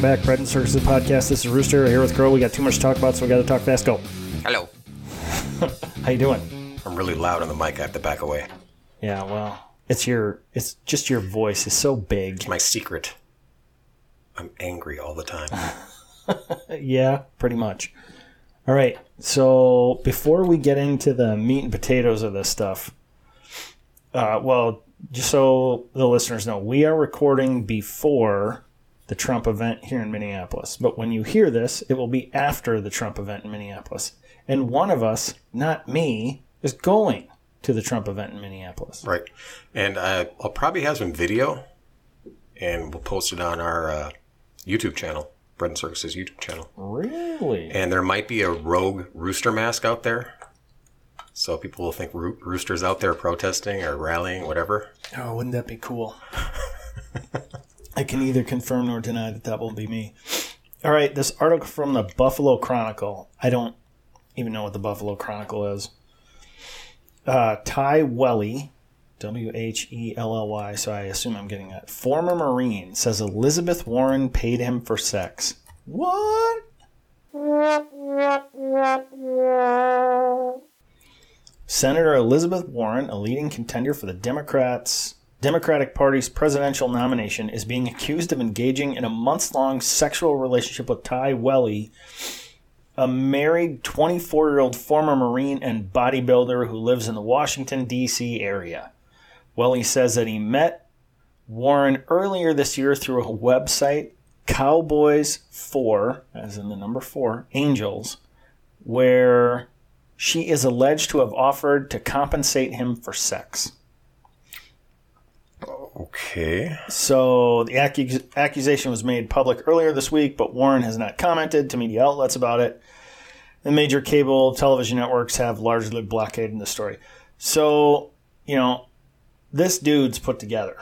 Welcome back, Bread and Circuses podcast. This is Rooster here with Crow. We got too much to talk about, so we got to talk fast. Go. Hello. How you doing? I'm really loud on the mic. I have to back away. Yeah, well, it's your, it's just your voice is so big. It's my secret. I'm angry all the time. Yeah, pretty much. All right. So before we get into the meat and potatoes of this stuff, uh, well, just so the listeners know, we are recording before the Trump event here in Minneapolis. But when you hear this, it will be after the Trump event in Minneapolis. And one of us, not me, is going to the Trump event in Minneapolis. right. And uh, I'll probably have some video, and we'll post it on our uh, YouTube channel, Bread and Circuses YouTube channel. Really? And there might be a rogue rooster mask out there. So people will think roo- roosters out there protesting or rallying, whatever. Oh, wouldn't that be cool? I can neither confirm nor deny that that will be me. All right, this article from the Buffalo Chronicle. I don't even know what the Buffalo Chronicle is. Uh, Ty Welly, W H E L L Y, so I assume I'm getting that. Former Marine says Elizabeth Warren paid him for sex. What? Senator Elizabeth Warren, a leading contender for the Democrats Democratic Party's presidential nomination, is being accused of engaging in a months-long sexual relationship with Ty Welly, a married 24-year-old former Marine and bodybuilder who lives in the Washington D.C. area. Welly says that he met Warren earlier this year through a website, Cowboys 4, as in the number 4, Angels, where she is alleged to have offered to compensate him for sex. Okay. So the accus- accusation was made public earlier this week, but Warren has not commented to media outlets about it. The major cable television networks have largely blockaded the story. So, you know, this dude's put together.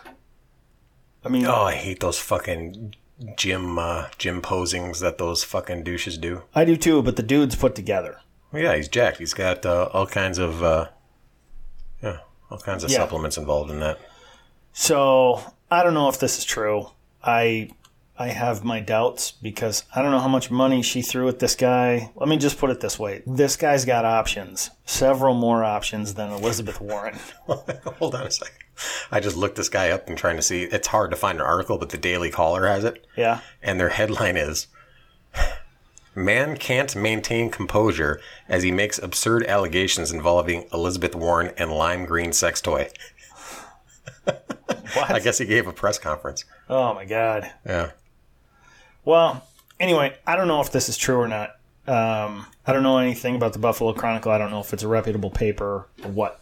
I mean, Oh, I hate those fucking gym uh, gym posings that those fucking douches do. I do too, but the dude's put together. Well, yeah, he's jacked. He's got uh, all kinds of uh, yeah, all kinds of Yeah. supplements involved in that. So I don't know if this is true. I I have my doubts because I don't know how much money she threw at this guy. Let me just put it this way: this guy's got options, several more options than Elizabeth Warren. Hold on a second. I just looked this guy up and trying to see. It's hard to find an article, but the Daily Caller has it, Yeah, and their headline is. Man can't maintain composure as he makes absurd allegations involving Elizabeth Warren and lime green sex toy. What? I guess he gave a press conference. oh my god. Yeah. Well, anyway, I don't know if this is true or not. Um, I don't know anything about the Buffalo Chronicle. I don't know if it's a reputable paper or what.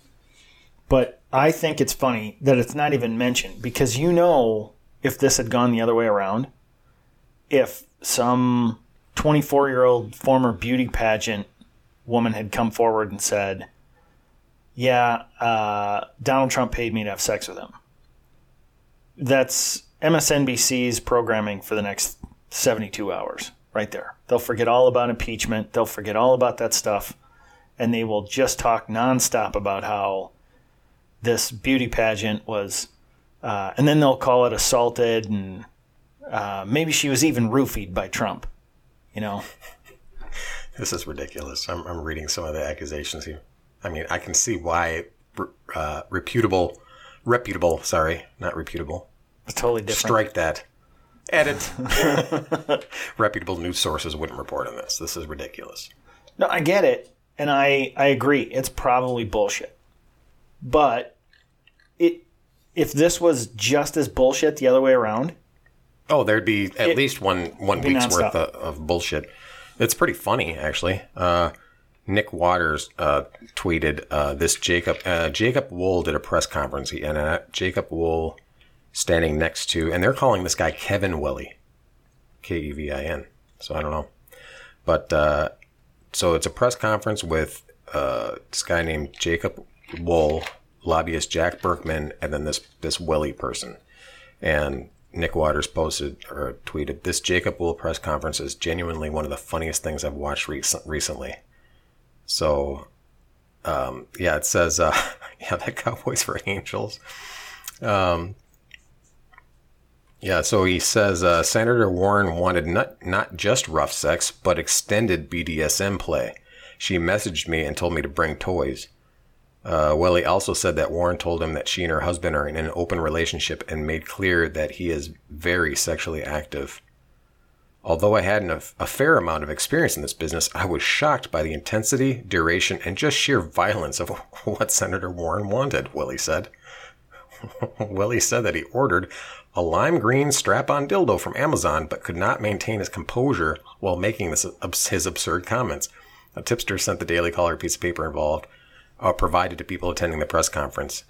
But I think it's funny that it's not even mentioned because you know if this had gone the other way around, if some 24 year old former beauty pageant woman had come forward and said, Yeah, uh, Donald Trump paid me to have sex with him. That's MSNBC's programming for the next 72 hours, right there. They'll forget all about impeachment, they'll forget all about that stuff, and they will just talk nonstop about how this beauty pageant was, uh, and then they'll call it assaulted, and uh, maybe she was even roofied by Trump. You know, This is ridiculous. I'm, I'm reading some of the accusations here. I mean, I can see why uh, reputable, reputable, sorry, not reputable. it's totally different. Strike that. Edit. reputable news sources wouldn't report on this. This is ridiculous. No, I get it, and I I agree. It's probably bullshit, but it if this was just as bullshit the other way around, Oh, there'd be at It- least one one week's nonstop. worth of, of bullshit. It's pretty funny, actually. Uh, Nick Waters uh, tweeted uh, this. Jacob uh, Jacob Wohl did a press conference, and uh, Jacob Wohl standing next to, and they're calling this guy Kevin Welly. K E V I N. So I don't know. But uh, so it's a press conference with uh, this guy named Jacob Wohl, lobbyist Jack Burkman, and then this this Willie person. And Nick Waters posted or tweeted, "This Jacob Wohl press conference is genuinely one of the funniest things I've watched recent, recently." So, um, yeah, it says, uh, "Yeah, that Cowboys for Angels." Um, yeah, so he says uh, Senator Warren wanted not not just rough sex, but extended BDSM play. She messaged me and told me to bring toys. Uh, Welly also said that Warren told him that she and her husband are in an open relationship and made clear that he is very sexually active. Although I had an, a fair amount of experience in this business, I was shocked by the intensity, duration, and just sheer violence of what Senator Warren wanted, Willie said. Willie said that he ordered a lime green strap on dildo from Amazon, but could not maintain his composure while making this, his absurd comments. A tipster sent the Daily Caller a piece of paper involved uh, provided to people attending the press conference.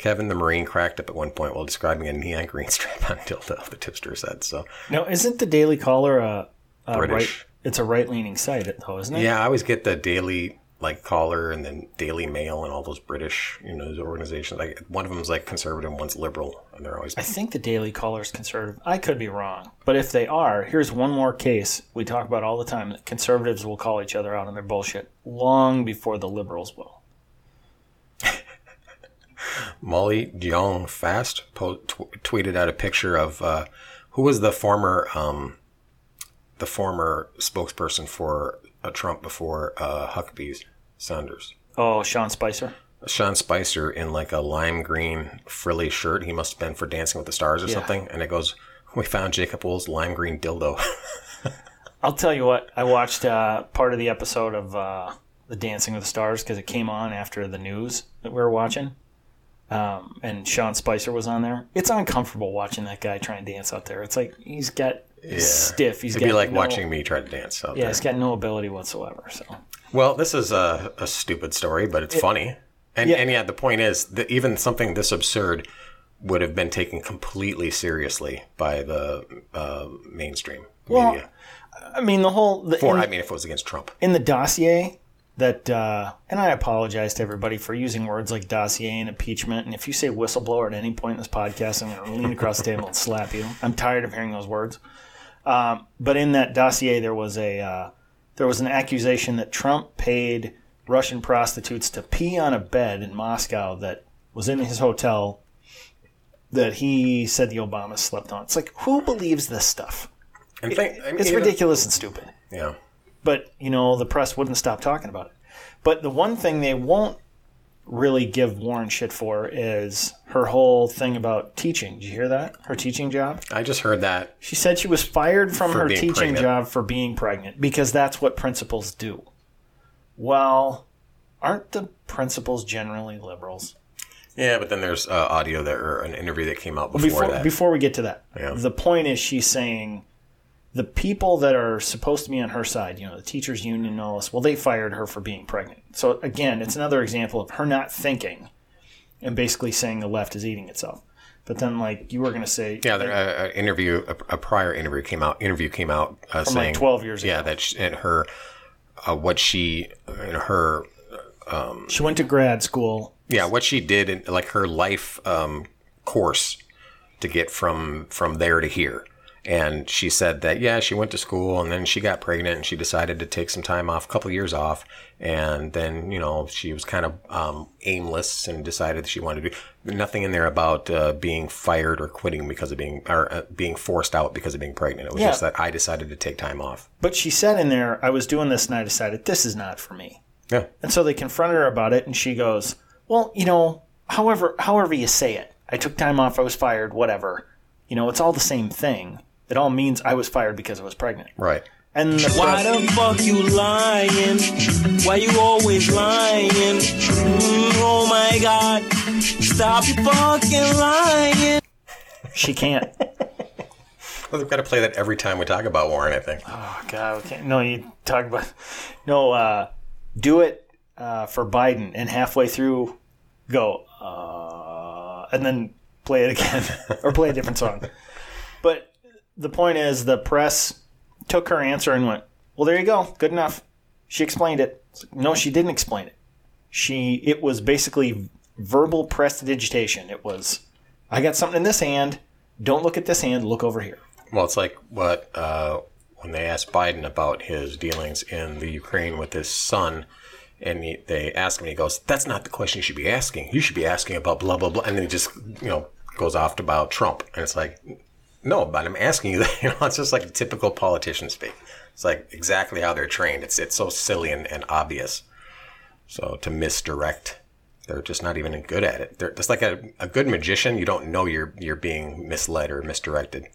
Kevin the Marine cracked up at one point while describing a neon green strap on dildo, the tipster said. So Now, isn't the Daily Caller a, a British. right? It's a right-leaning site, though, isn't it? Yeah, I always get the Daily like Caller and then Daily Mail and all those British you know organizations. Like one of them is like conservative, one's liberal, and they're always I think the Daily Caller is conservative. I could be wrong, but if they are, here's one more case we talk about all the time: that conservatives will call each other out on their bullshit long before the liberals will. Molly Jong Fast po- tw- tweeted out a picture of uh, who was the former um, the former spokesperson for uh, Trump before uh, Huckabee's Sanders. Oh, Sean Spicer. Sean Spicer in like a lime green frilly shirt. He must have been for Dancing with the Stars or Yeah. something. And it goes, "We found Jacob Wohl's lime green dildo." I'll tell you what. I watched uh, part of the episode of uh, the Dancing with the Stars because it came on after the news that we were watching, um, and Sean Spicer was on there. It's uncomfortable watching that guy try and dance out there. It's like he's got he's stiff. He's It'd be like no- watching me try to dance out Yeah, there. he's got no ability whatsoever. So Well, this is a, a stupid story, but it's funny. And Yeah. and yeah, the point is that even something this absurd would have been taken completely seriously by the uh, mainstream Well, media. I mean, the whole the, Or in, I mean, if it was against Trump. in the dossier that, uh, and I apologize to everybody for using words like dossier and impeachment. And if you say whistleblower at any point in this podcast, I'm going to lean across the table and slap you. I'm tired of hearing those words. Um, but in that dossier, there was a uh, there was an accusation that Trump paid Russian prostitutes to pee on a bed in Moscow that was in his hotel that he said the Obamas slept on. It's like who believes this stuff? And think, I mean, It's ridiculous and stupid Yeah. But you know the press wouldn't stop talking about it. But the one thing they won't really give Warren shit for is her whole thing about teaching. Did you hear that? Her teaching job. I just heard that. She said she was fired from her teaching pregnant. job for being pregnant because that's what principals do. Well, aren't the principals generally liberals? Yeah, but then there's uh, audio there or an interview that came out before, before that. before we get to that, Yeah. the point is she's saying the people that are supposed to be on her side, you know, the teachers union and all this, well, they fired her for being pregnant. So again, it's another example of her not thinking and basically saying the left is eating itself. But then, like you were going to say, yeah, there, uh, an interview, a, a prior interview came out. Interview came out uh, From, like, saying 12 years ago. Yeah, ago. that she, and her, uh, what she, and her she went to grad school. yeah what she did in like her life um, course to get from from there to here and she said that yeah she went to school and then she got pregnant and she decided to take some time off a couple years off and then you know she was kind of um, aimless and decided that she wanted to do nothing in there about uh, being fired or quitting because of being or uh, being forced out because of being pregnant it was Yeah. just that i decided to take time off But she said in there, I was doing this and I decided this is not for me. yeah And so they confronted her about it, and she goes, "Well, you know, however, however you say it, I took time off, I was fired, whatever. You know, it's all the same thing. It all means I was fired because I was pregnant." right And the Why the fuck you lying? Why you always lying? Mm, oh my god. Stop your fucking lying. she can't. well, we've got to play that every time we talk about warren i think Oh God, we can't. No, you talk about no. Uh, do it uh, for Biden, and halfway through, go uh, and then play it again or play a different song. The point is, the press took her answer and went, "Well, there you go, good enough." She explained it. No, she didn't explain it. She it was basically verbal prestidigitation. It was, I got something in this hand. Don't look at this hand. Look over here. Well, it's like what uh, when they asked Biden about his dealings in the Ukraine with his son, and he, they ask him, he goes, "That's not the question you should be asking. You should be asking about blah blah blah," and then he just you know goes off to about Trump, and it's like, no, but I'm asking you that. You know, it's just like typical politician speak. It's like exactly how they're trained. It's it's so silly and, and obvious. So to misdirect, they're just not even good at it. They're like a, a good magician. You don't know you're you're being misled or misdirected,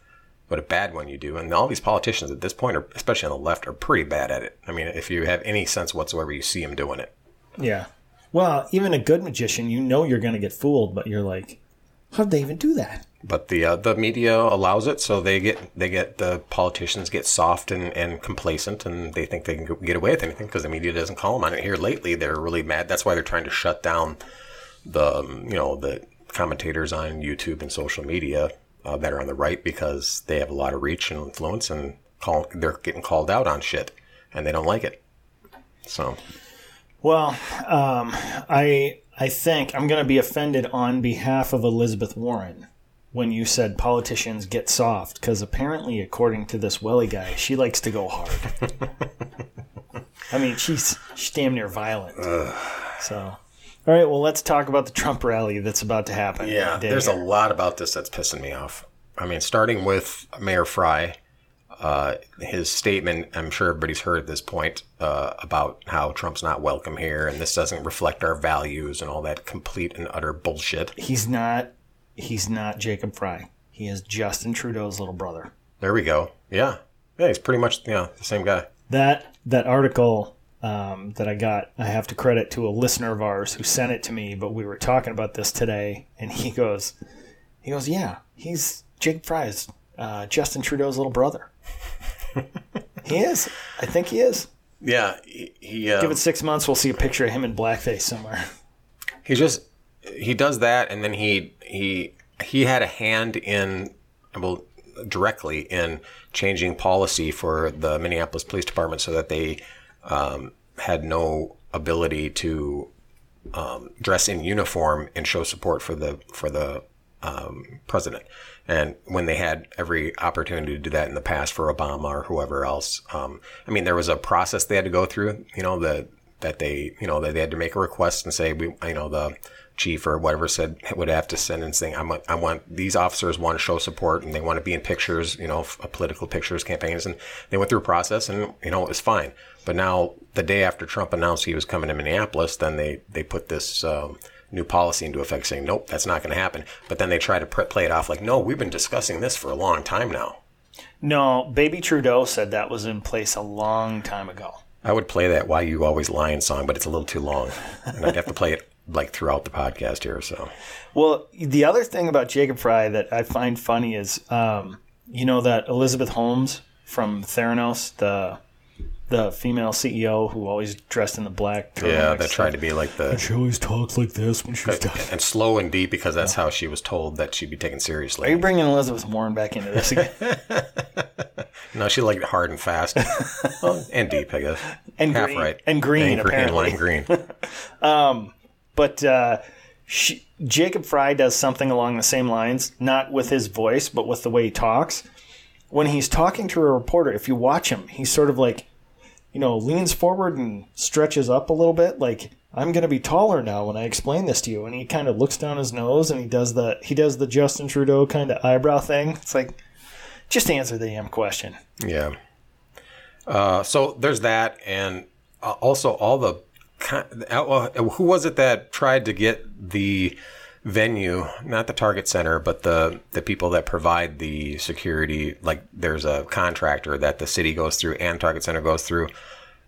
but a bad one you do. And all these politicians at this point, are, especially on the left, are pretty bad at it. I mean, if you have any sense whatsoever, you see them doing it. Yeah. Well, even a good magician, you know you're going to get fooled, but you're like, how'd they even do that? But the uh, the media allows it, so they get they get the politicians get soft and, and complacent, and they think they can get away with anything because the media doesn't call them on it. Here lately, they're really mad. That's why they're trying to shut down the um, you know the commentators on YouTube and social media uh, that are on the right because they have a lot of reach and influence, and call they're getting called out on shit, and they don't like it. So Well, um, I I think I'm going to be offended on behalf of Elizabeth Warren when you said politicians get soft because apparently, according to this Welly guy, she likes to go hard. I mean, she's she's damn near violent. So, all right, well, let's talk about the Trump rally that's about to happen. Yeah, there's a lot about this that's pissing me off. I mean, starting with Mayor Frey, uh, his statement, I'm sure everybody's heard at this point, uh, about how Trump's not welcome here and this doesn't reflect our values and all that complete and utter bullshit. He's not. He's not Jacob Frey. He is Justin Trudeau's little brother. There we go. Yeah. Yeah, he's pretty much yeah, the same guy. that that article um, that I got, I have to credit to a listener of ours who sent it to me. But we were talking about this today, and he goes, he goes, yeah, he's Jake Frey's uh, Justin Trudeau's little brother. he is. I think he is. Yeah, he, he um, Give it six months, we'll see a picture of him in blackface somewhere. he just he does that and then he he he had a hand in well directly in changing policy for the Minneapolis Police Department so that they um, had no ability to um, dress in uniform and show support for the for the um, president. And when they had every opportunity to do that in the past for Obama or whoever else, um, I mean, there was a process they had to go through. You know, the that they you know that they had to make a request and say we you know the chief or whatever said would have to send and saying I want I want these officers want to show support and they want to be in pictures you know political pictures campaigns and they went through a process and you know it was fine but now the day after Trump announced he was coming to Minneapolis then they they put this um, new policy into effect saying nope that's not going to happen but then they try to pr- play it off like no we've been discussing this for a long time now No, Baby Trudeau said that was in place a long time ago. I would play that "Why You Always Lying" song, but it's a little too long, and I'd have to play it like throughout the podcast here. So Well, the other thing about Jacob Frey that I find funny is, um, you know, that Elizabeth Holmes from Theranos, the the female CEO who always dressed in the black. yeah, stuff. tried to be like the And She always talks like this when she's done. and slow and deep because that's how she was told that she'd be taken seriously. Are you bringing Elizabeth Warren back into this again? No, she liked it hard and fast, and deep, I guess. And Half green. right, And green, and, and apparently. lime green. But uh, she, Jacob Frey does something along the same lines, not with his voice, but with the way he talks. When he's talking to a reporter, if you watch him, he's sort of like, you know, leans forward and stretches up a little bit, like I'm going to be taller now when I explain this to you. And he kind of looks down his nose and he does the he does the Justin Trudeau kind of eyebrow thing. It's like, just answer the damn question. Yeah. Uh, so there's that, and uh, also all the uh, who was it that tried to get the venue, not the Target Center, but the the people that provide the security. Like there's a contractor that the city goes through and Target Center goes through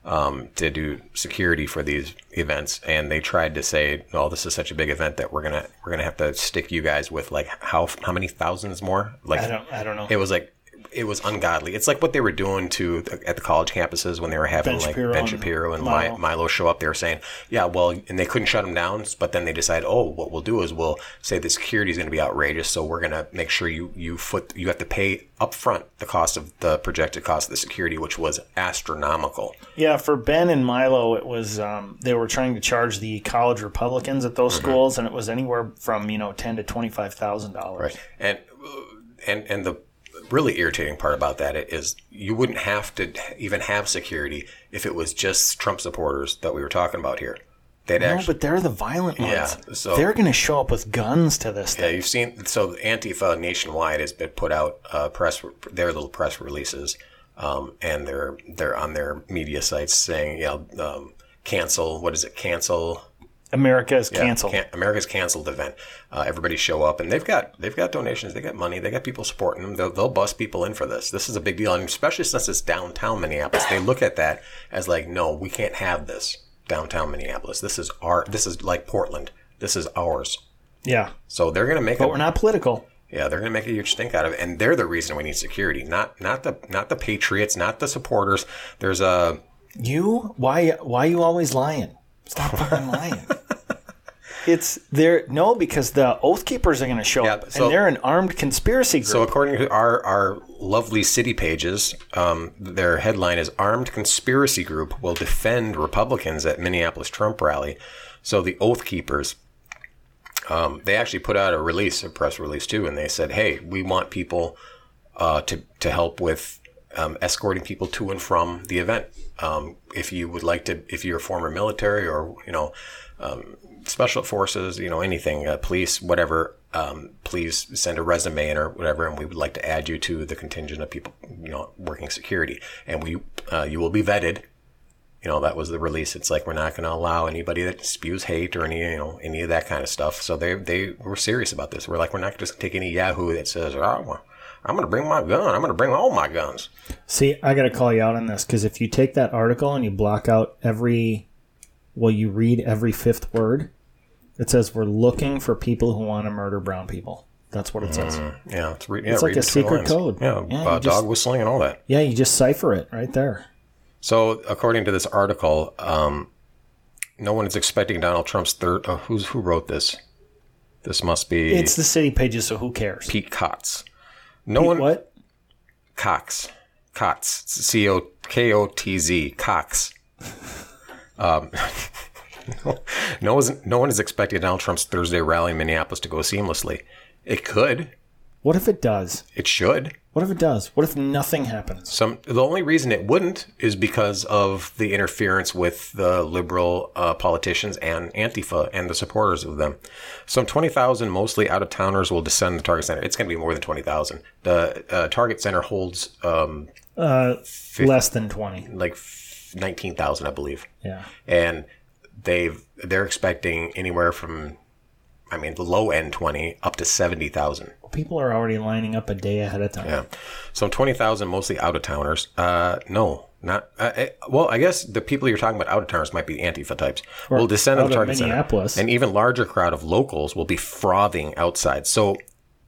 um, to do security for these events, and they tried to say, "Oh, this is such a big event that we're gonna we're gonna have to stick you guys with like how how many thousands more?" Like I don't I don't know. it was like it was ungodly. It's like what they were doing to at the college campuses when they were having Ben like Shapiro Ben Shapiro and Milo. Milo. Show up. They were saying, yeah, well, and they couldn't shut them down. But then they decided, oh, what we'll do is we'll say the security is going to be outrageous, so we're going to make sure you you foot you have to pay upfront the cost of the projected cost of the security, which was astronomical. Yeah, for Ben and Milo, it was um, they were trying to charge the college Republicans at Mm-hmm. those schools, and it was anywhere from you know ten to twenty five thousand dollars. Right. And and and the really irritating part about that is you wouldn't have to even have security if it was just Trump supporters that we were talking about here. They'd No, actually but they're the violent ones. Yeah, so- they're going to show up with guns to this thing. yeah, thing. you've seen so Antifa nationwide has been put out uh, press their little press releases, um, and they're they're on their media sites saying, yeah, um, cancel. What is it? Cancel. America is Yeah, canceled. can- America's canceled event. Uh, everybody show up, and they've got they've got donations, they got money, they got people supporting them. They'll, they'll bust people in for this. This is a big deal, and especially since it's downtown Minneapolis, they look at that as like, no, we can't have this downtown Minneapolis. This is our. This is like Portland. This is ours. yeah, So they're gonna make. but a, we're not political. yeah, they're going to make a huge stink out of it, and they're the reason we need security, not not the not the patriots, not the supporters. There's a You why why you always lying? Stop fucking lying. It's there no because the oath keepers are going to show Yeah, up so- and they're an armed conspiracy group. so according to our our lovely city pages, um, their headline is "Armed Conspiracy Group Will Defend Republicans at Minneapolis Trump Rally." So the Oath Keepers, um, they actually put out a release, a press release too, and they said, "Hey, we want people uh, to to help with um, escorting people to and from the event. Um, if you would like to, if you're a former military or you know um, special forces, you know anything, uh, police, whatever, um, please send a resume in or whatever, and we would like to add you to the contingent of people you know working security, and we uh, you will be vetted." You know that was the release. It's like we're not going to allow anybody that spews hate or any you know any of that kind of stuff. So they they were serious about this. We're like we're not just take any Yahoo that says oh, well, I'm going to bring my gun. I'm going to bring all my guns. See, I got to call you out on this because if you take that article and you block out every, well, you read every fifth word, it says we're looking for people who want to murder brown people. That's what it says. Yeah, it's, re- yeah, It's like a secret lines. code. Yeah, Yeah, uh, just- dog whistling and all that. Yeah, you just cipher it right there. So, according to this article, um, no one is expecting Donald Trump's third. Uh, who's who wrote this? This must be It's the city pages, so who cares? Pete Cox. No one. what? Cox. Cox. C O K O T Z. Cox. Um, no, one's, no one is expecting Donald Trump's Thursday rally in Minneapolis to go seamlessly. It could. What if it does? It should. What if it does? What if nothing happens? Some the only reason it wouldn't is because of the interference with the liberal uh, politicians and Antifa and the supporters of them. Some twenty thousand, mostly out of towners, will descend the Target Center. It's going to be more than twenty thousand. The uh, Target Center holds um, Uh, less than 20. like nineteen thousand, I believe, Yeah. and they've they're expecting anywhere from, I mean, the low end twenty up to seventy thousand. People are already lining up a day ahead of time. Yeah. So 20,000 mostly out of towners. Uh, no, not, uh, eh, well, I guess the people you're talking about out of towners might be Antifa types. will descend on the of Target Center. Minneapolis. An even larger crowd of locals will be frothing outside. So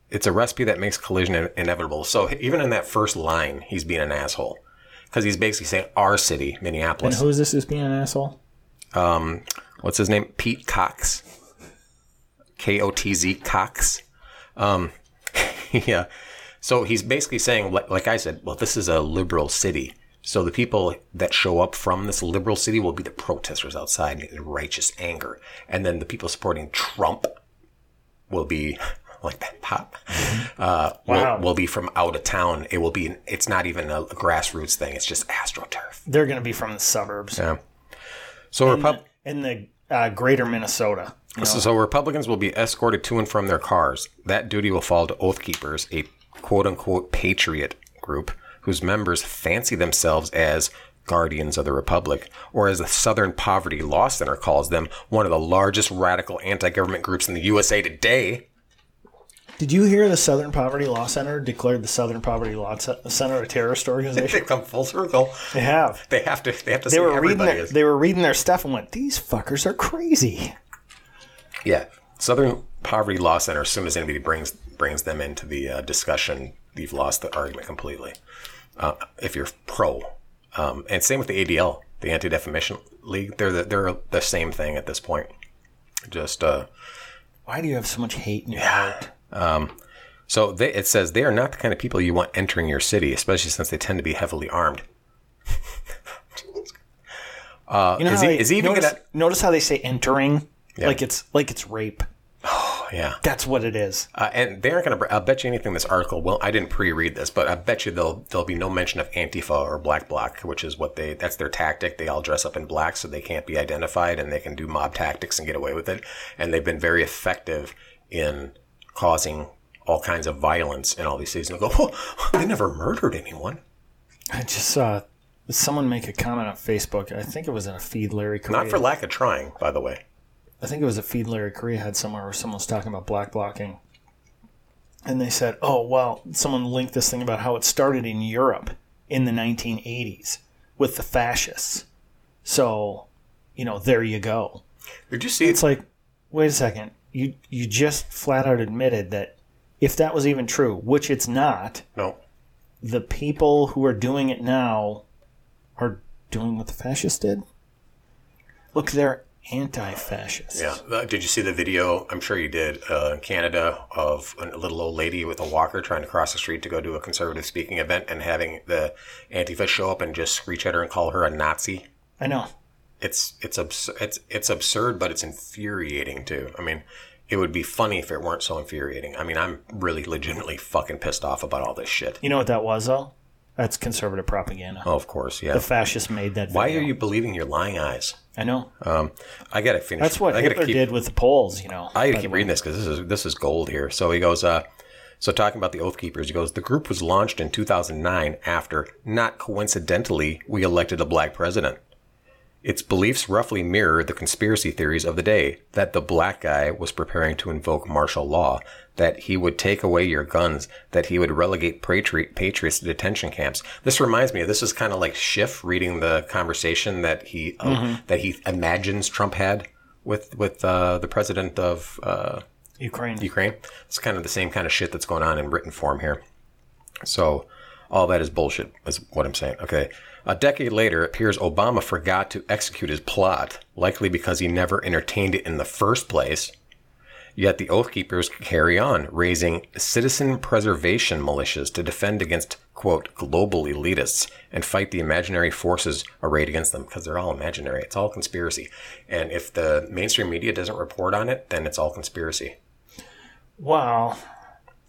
it's a recipe that makes collision in- inevitable. So even in that first line, he's being an asshole. Because he's basically saying our city, Minneapolis. And who is this who's being an asshole? What's his name? Pete Cox. K O T Z Cox. Um, yeah. So he's basically saying, like, like I said, well, this is a liberal city. So the people that show up from this liberal city will be the protesters outside in righteous anger. And then the people supporting Trump will be like that pop. Uh, Wow. will, will be from out of town. It will be, it's not even a grassroots thing. It's just AstroTurf. They're going to be from the suburbs Yeah. So Repub- in the uh, greater Minnesota. You know, So, so Republicans will be escorted to and from their cars. That duty will fall to Oath Keepers, a quote unquote patriot group whose members fancy themselves as guardians of the Republic, or as the Southern Poverty Law Center calls them, one of the largest radical anti government groups in the USA today. Did you hear the Southern Poverty Law Center declared the Southern Poverty Law Center a terrorist organization? They organization? come full circle. they have. They have to. They have to They say were reading their, is. they were reading their stuff and went, "These fuckers are crazy." Yeah, Southern Poverty Law Center. As soon as anybody brings brings them into the uh, discussion, you've lost the argument completely. Uh, if you're pro, um, and same with the ADL, the Anti Defamation League, they're the, they're the same thing at this point. Just uh, Why do you have so much hate in your heart? so they, it says they are not the kind of people you want entering your city, especially since they tend to be heavily armed. uh, You know is he, they- is he even notice, gonna? notice how they say entering Yeah. like it's like it's rape. Oh, yeah. That's what it is. Uh, and they aren't going to. I'll bet you anything. This article. Well, I didn't pre-read this, but I bet you there'll there'll be no mention of Antifa or Black Bloc, which is what they. That's their tactic. They all dress up in black so they can't be identified, and they can do mob tactics and get away with it. And they've been very effective in causing all kinds of violence in all these cities. And they'll go, oh, they never murdered anyone. I just saw someone make a comment on Facebook. I think it was in a feed Larry Correia. Not for lack of trying, by the way. I think it was a feed Larry Correia had somewhere where someone was talking about black blocking. And they said, oh, well, someone linked this thing about how it started in Europe in the 1980s with the fascists. So, you know, there you go. Did you see? It's like, wait a second. You, you just flat out admitted that if that was even true, which it's not, no. the people who are doing it now are doing what the fascists did? Look, they're anti fascists. Yeah. Uh, did you see the video? I'm sure you did. Uh, in Canada, of a little old lady with a walker trying to cross the street to go to a conservative speaking event, and having the Antifa show up and just screech at her and call her a Nazi. I know. It's it's abs- it's it's absurd, but it's infuriating too. I mean, it would be funny if it weren't so infuriating. I mean, I'm really legitimately fucking pissed off about all this shit. You know what that was, though? That's conservative propaganda. Oh, of course, yeah. The fascists made that. Why video. are you believing your lying eyes? I know. Um, I gotta finish. That's what I Hitler keep, did with the Poles. You know. I gotta keep reading this because this is this is gold here. So he goes, uh, so talking about the Oath Keepers, he goes, the group was launched in 2009 after, not coincidentally, we elected a black president. Its beliefs roughly mirror the conspiracy theories of the day that the black guy was preparing to invoke martial law, that he would take away your guns, that he would relegate patri- patriots to detention camps. This reminds me of this is kind of like Schiff reading the conversation that he uh, that he imagines Trump had with with uh, the president of uh, Ukraine. Ukraine. It's kind of the same kind of shit that's going on in written form here. So, all that is bullshit, is what I'm saying. Okay. A decade later, it appears Obama forgot to execute his plot, likely because he never entertained it in the first place. Yet the Oath Keepers carry on, raising citizen preservation militias to defend against, quote, global elitists and fight the imaginary forces arrayed against them, because they're all imaginary. It's all conspiracy. And if the mainstream media doesn't report on it, then it's all conspiracy. Well,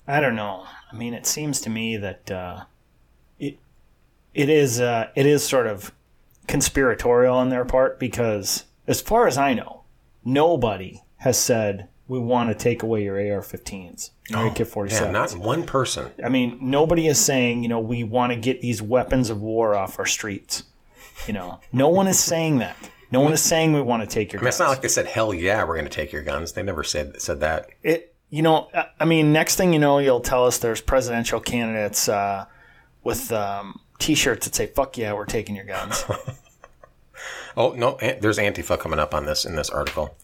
I don't know. I mean, it seems to me that uh, it is uh, it is sort of conspiratorial on their part because, as far as I know, nobody has said we want to take away your AR-15s, your AK-47s. Yeah, not one person. I mean, nobody is saying, you know, we want to get these weapons of war off our streets. You know, no one is saying that. No one is saying we want to take your I mean, guns. it's not like they said, "Hell yeah, we're going to take your guns." They never said said that. it. You know, I- I mean, next thing you know, you'll tell us there's presidential candidates uh, with um, T-shirts that say "fuck yeah, we're taking your guns." Oh no, there's Antifa coming up on this in this article.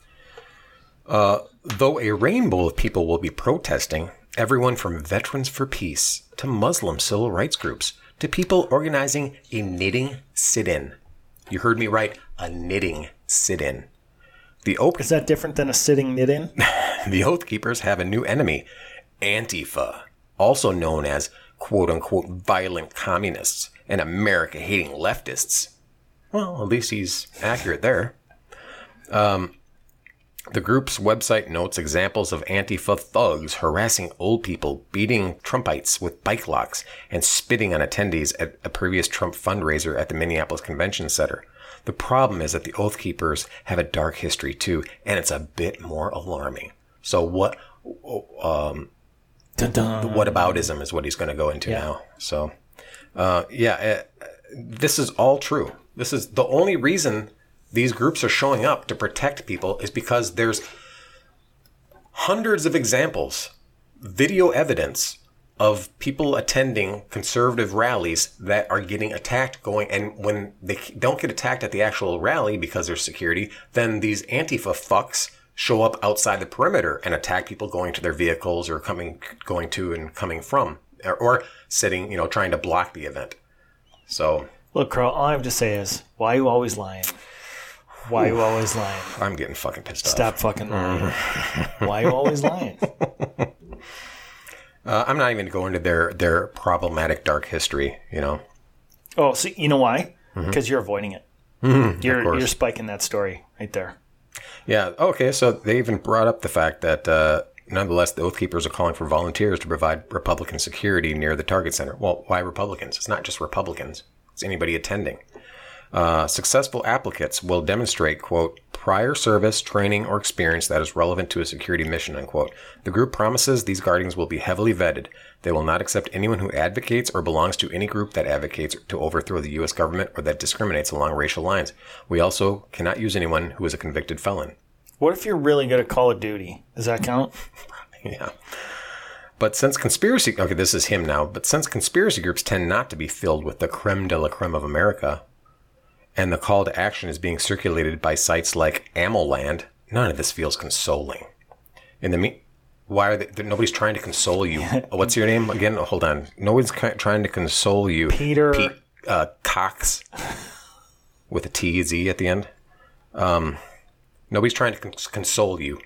Uh, though a rainbow of people will be protesting, everyone from Veterans for Peace to Muslim civil rights groups to people organizing a knitting sit-in. You heard me right, a knitting sit-in. The open is that different than a sitting knit-in? the Oath Keepers have a new enemy, Antifa, also known as quote unquote violent communists and America hating leftists. Well, at least he's accurate there. Um, the group's website notes examples of Antifa thugs harassing old people, beating Trumpites with bike locks, and spitting on attendees at a previous Trump fundraiser at the Minneapolis Convention Center. The problem is that the Oath Keepers have a dark history too, and it's a bit more alarming. So what? Um, Dun-dun. what aboutism is what he's going to go into Yeah. now. So, uh, yeah, uh, this is all true. This is the only reason these groups are showing up to protect people is because there's hundreds of examples, video evidence of people attending conservative rallies that are getting attacked going and when they don't get attacked at the actual rally because there's security then these antifa fucks show up outside the perimeter and attack people going to their vehicles or coming going to and coming from or, or sitting, you know, trying to block the event. So Look, Carl, all I have to say is, why are you always lying? Why are you always lying? I'm getting fucking pissed off. Stop fucking mm-hmm. lying. why you always lying? Uh, I'm not even going to go into their their problematic dark history. You know, Oh, see, you know why? Mm-hmm. Because you're avoiding it. Mm-hmm, you're you're spiking that story right there. Yeah. Okay. So they even brought up the fact that, uh, nonetheless, the Oath Keepers are calling for volunteers to provide Republican security near the target center. Well, why Republicans? It's not just Republicans. It's anybody attending. Uh, successful applicants will demonstrate, quote, prior service, training, or experience that is relevant to a security mission, unquote. The group promises these guardians will be heavily vetted. They will not accept anyone who advocates or belongs to any group that advocates to overthrow the U.S. government or that discriminates along racial lines. We also cannot use anyone who is a convicted felon. What if you're really good at Call of Duty? Does that count? Yeah. But since conspiracy, okay, this is him now, but since conspiracy groups tend not to be filled with the creme de la creme of America, and the call to action is being circulated by sites like Ammoland, none of this feels consoling. In the me, why are they, nobody's trying to console you? What's your name again? Oh, hold on. Nobody's trying to console you. Peter- Pete uh, Cox with a T Z at the end. Um, nobody's trying to cons- console you.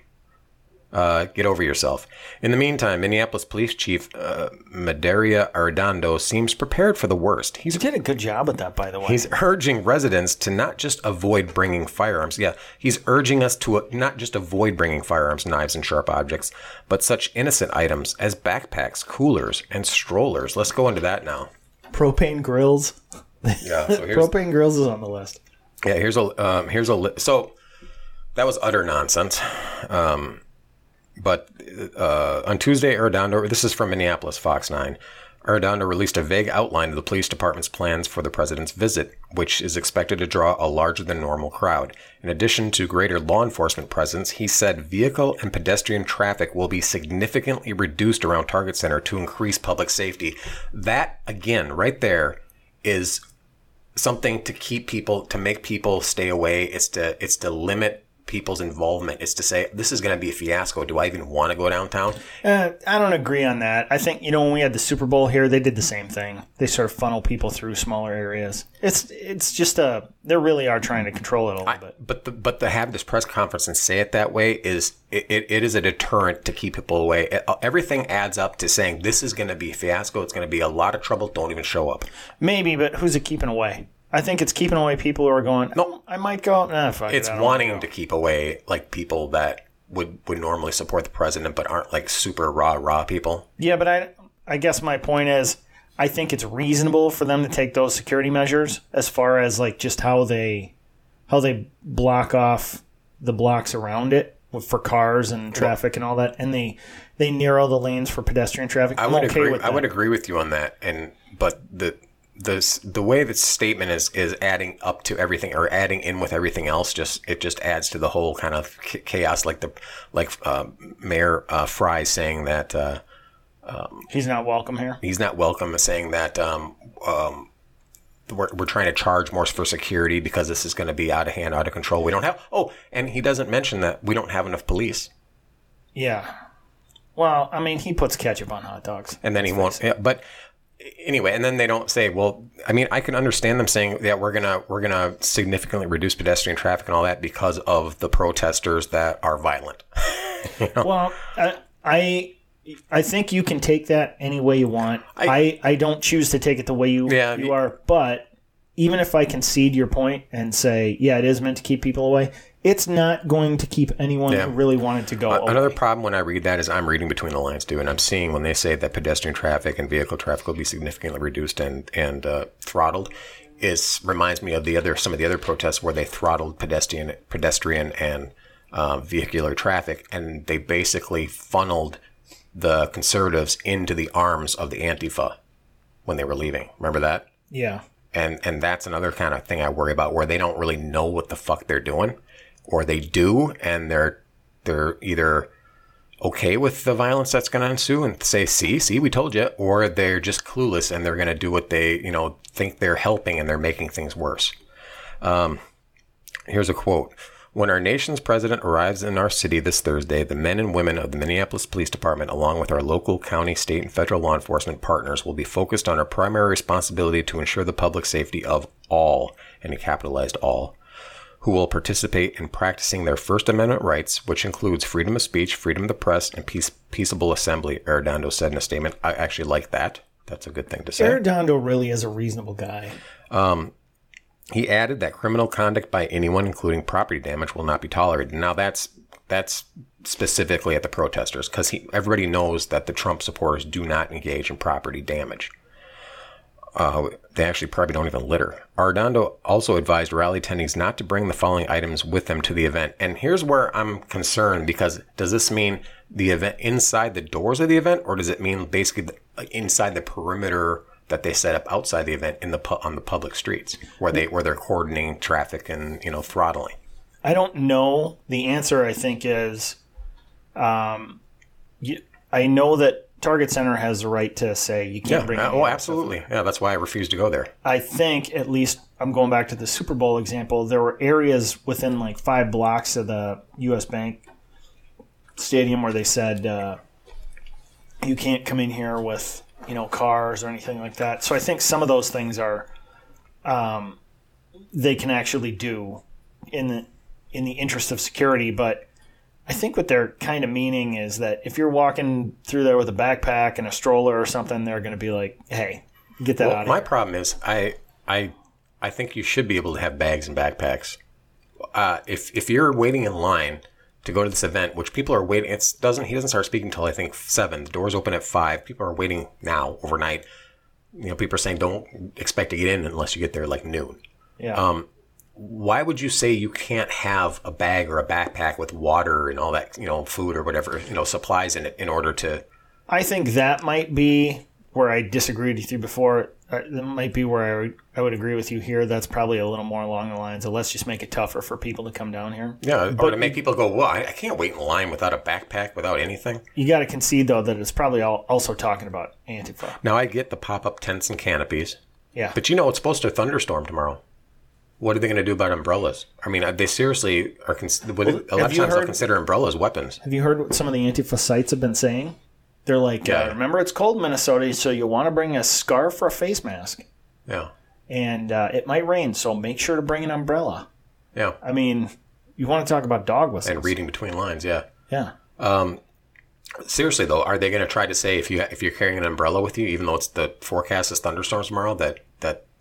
Uh, get over yourself. In the meantime, Minneapolis Police Chief uh, Medaria Arradondo seems prepared for the worst. He's You did a good job at that, by the way. He's urging residents to not just avoid bringing firearms. Yeah, he's urging us to uh, not just avoid bringing firearms, knives, and sharp objects, but such innocent items as backpacks, coolers, and strollers. Let's go into that now. propane grills. Yeah, so here's, propane grills is on the list. yeah, here's a um, here's a li- so that was utter nonsense. Um, but uh, on Tuesday, Arradondo, this is from Minneapolis, Fox 9. Arradondo released a vague outline of the police department's plans for the president's visit, which is expected to draw a larger than normal crowd. In addition to greater law enforcement presence, he said vehicle and pedestrian traffic will be significantly reduced around Target Center to increase public safety. That, again, right there, is something to keep people to make people stay away it's to it's to limit people's involvement it's to say this is going to be a fiasco do i even want to go downtown Uh, I don't agree on that. I think you know when we had the Super Bowl here, they did the same thing. They sort of funnel people through smaller areas. It's it's just a they really are trying to control it a little bit. but the, but to have this press conference and say it that way is it, it, it is a deterrent to keep people away It- everything adds up to saying this is going to be a fiasco it's going to be a lot of trouble don't even show up Maybe, but who's it keeping away? I think it's keeping away people who are going. No, oh, I might go. Nah, fuck it's I wanting go." to keep away like people that would would normally support the president but aren't like super raw raw people Yeah, but I I guess my point is I think it's reasonable for them to take those security measures as far as like just how they how they block off the blocks around it for cars and traffic and all that, and they they narrow the lanes for pedestrian traffic. I I'm would okay agree. I would agree with you on that. And but the the the way that statement is is adding up to everything or adding in with everything else just it just adds to the whole kind of chaos. Like the like uh, Mayor uh, Frey saying that uh, He's not welcome here. he's not welcome, saying that. Um, um, we're, we're trying to charge more for security because this is going to be out of hand, out of control. We don't have. Oh, and he doesn't mention that we don't have enough police. Yeah. Well, I mean, he puts ketchup on hot dogs. and then he won't. Yeah, but anyway, and then they don't say, well, I mean, I can understand them saying, yeah, we're gonna we're gonna significantly reduce pedestrian traffic and all that because of the protesters that are violent. Well, I, I I think you can take that any way you want. I, I, don't choose to take it the way you Yeah, you you- are, but even if I concede your point and say, yeah, it is meant to keep people away, it's not going to keep anyone Yeah. who really wanted to go away. Another problem when I read that is I'm reading between the lines too, and I'm seeing when they say that pedestrian traffic and vehicle traffic will be significantly reduced and and uh, throttled. Is reminds me of the other some of the other protests where they throttled pedestrian pedestrian and uh, vehicular traffic, and they basically funneled the conservatives into the arms of the Antifa when they were leaving. Remember that? yeah. and and that's another kind of thing I worry about where they don't really know what the fuck they're doing, or they do and they're they're either okay with the violence that's going to ensue and say, "See, see, we told you," or they're just clueless and they're going to do what they you know think they're helping and they're making things worse. Um, here's a quote. When our nation's president arrives in our city this Thursday, the men and women of the Minneapolis Police Department, along with our local, county, state, and federal law enforcement partners, will be focused on our primary responsibility to ensure the public safety of all, and he capitalized all, who will participate in practicing their First Amendment rights, which includes freedom of speech, freedom of the press, and peace, peaceable assembly, Arradondo said in a statement. I actually like that. That's a good thing to say. Arradondo really is a reasonable guy. Um, he added that criminal conduct by anyone, including property damage, will not be tolerated. Now that's that's specifically at the protesters because everybody knows that the Trump supporters do not engage in property damage. Uh, they actually probably don't even litter. Arradondo also advised rally attendees not to bring the following items with them to the event. And here's where I'm concerned because does this mean the event inside the doors of the event, or does it mean basically inside the perimeter that they set up outside the event in the pu- on the public streets where they where they're coordinating traffic and you know throttling? I don't know. The answer, I think, is um, you, I know that Target Center has the right to say you can't Yeah. bring. uh, oh, absolutely. Yeah, that's why I refuse to go there. I think at least I'm going back to the Super Bowl example. There were areas within like five blocks of the U.S. Bank Stadium where they said uh, you can't come in here with you know cars or anything like that. So I think some of those things are um, they can actually do in the in the interest of security, but. I think what they're kind of meaning is that if you're walking through there with a backpack and a stroller or something, they're going to be like, "Hey, get that Well, out of my here." problem is I I I think you should be able to have bags and backpacks. Uh, if if you're waiting in line to go to this event, which people are waiting, it doesn't he doesn't start speaking until I think seven. The doors open at five. People are waiting now overnight. You know, people are saying don't expect to get in unless you get there like noon. Yeah. Um, why would you say you can't have a bag or a backpack with water and all that, you know, food or whatever, you know, supplies in it in order to? I think that might be where I disagreed with you before. Uh, That might be where I would, I would agree with you here. That's probably a little more along the lines of let's just make it tougher for people to come down here. Yeah, or But- to make people go, well, I, can't wait in line without a backpack, without anything. You got to concede though that it's probably all, also talking about Antifa. Now I get the pop-up tents and canopies, Yeah. but you know it's supposed to thunderstorm tomorrow. What are they going to do about umbrellas? I mean, they seriously are. Cons- what, a lot of times they'll heard- consider umbrellas weapons. Have you heard what some of the Antifa sites have been saying? They're like, Yeah. uh, remember it's cold in Minnesota, so you want to bring a scarf or a face mask, Yeah, and uh, it might rain, so make sure to bring an umbrella. yeah, I mean, you want to talk about dog whistles? and reading between lines. Yeah. Yeah. Seriously though, are they going to try to say if you if you're carrying an umbrella with you, even though it's the forecast is thunderstorms tomorrow, that